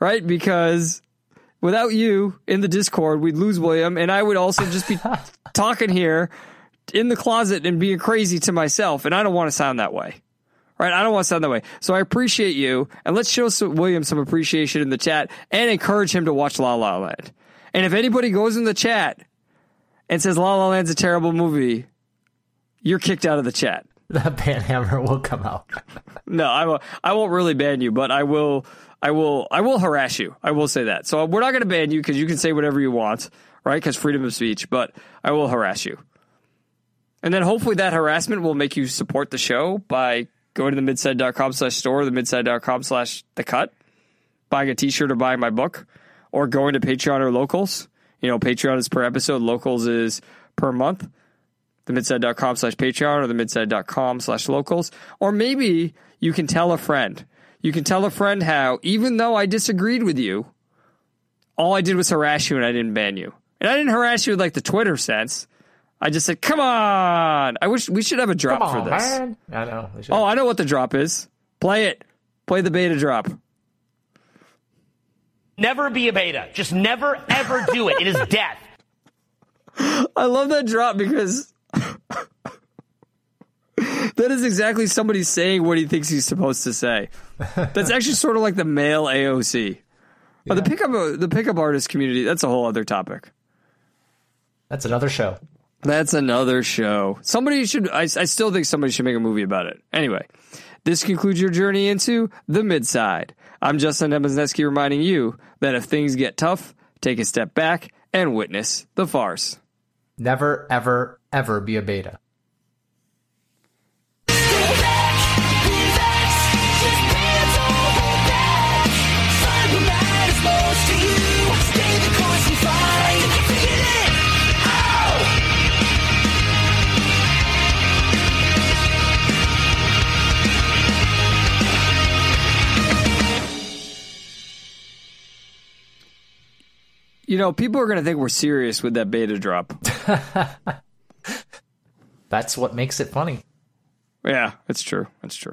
Right? Because without you in the Discord, we'd lose William, and I would also just be talking here in the closet and being crazy to myself, and I don't want to sound that way. Right? I don't want to sound that way. So I appreciate you, and let's show some, William some appreciation in the chat and encourage him to watch La La Land. And if anybody goes in the chat and says La La Land's a terrible movie, you're kicked out of the chat. The banhammer will come out. No, I won't, I won't really ban you, but I will I will I will harass you. I will say that. So we're not going to ban you because you can say whatever you want, right? Because freedom of speech. But I will harass you, and then hopefully that harassment will make you support the show by going to the midside.com slash store, the midside.com slash the cut, buying a t shirt or buying my book, or going to Patreon or locals. You know, Patreon is per episode, locals is per month. The midside.com slash Patreon or the midside.com slash locals. Or maybe you can tell a friend. You can tell a friend how, even though I disagreed with you, all I did was harass you and I didn't ban you. And I didn't harass you like the Twitter sense. I just said, come on. I wish we should have a drop Come on, for this. man. I know. we Oh, I know what the drop is. Play it. Play the beta drop. Never be a beta. Just never, ever do it. It is death. I love that drop because that is exactly somebody saying what he thinks he's supposed to say. That's actually sort of like the male AOC. Oh, the pickup uh, the pickup artist community, that's a whole other topic. That's another show. That's another show. Somebody should I, I still think somebody should make a movie about it. Anyway, this concludes your journey into the midside. I'm Justin Ebensneski reminding you that if things get tough, take a step back and witness the farce. Never, ever, ever be a beta. You know, people are going to think we're serious with that beta drop. That's what makes it funny. Yeah, it's true. It's true.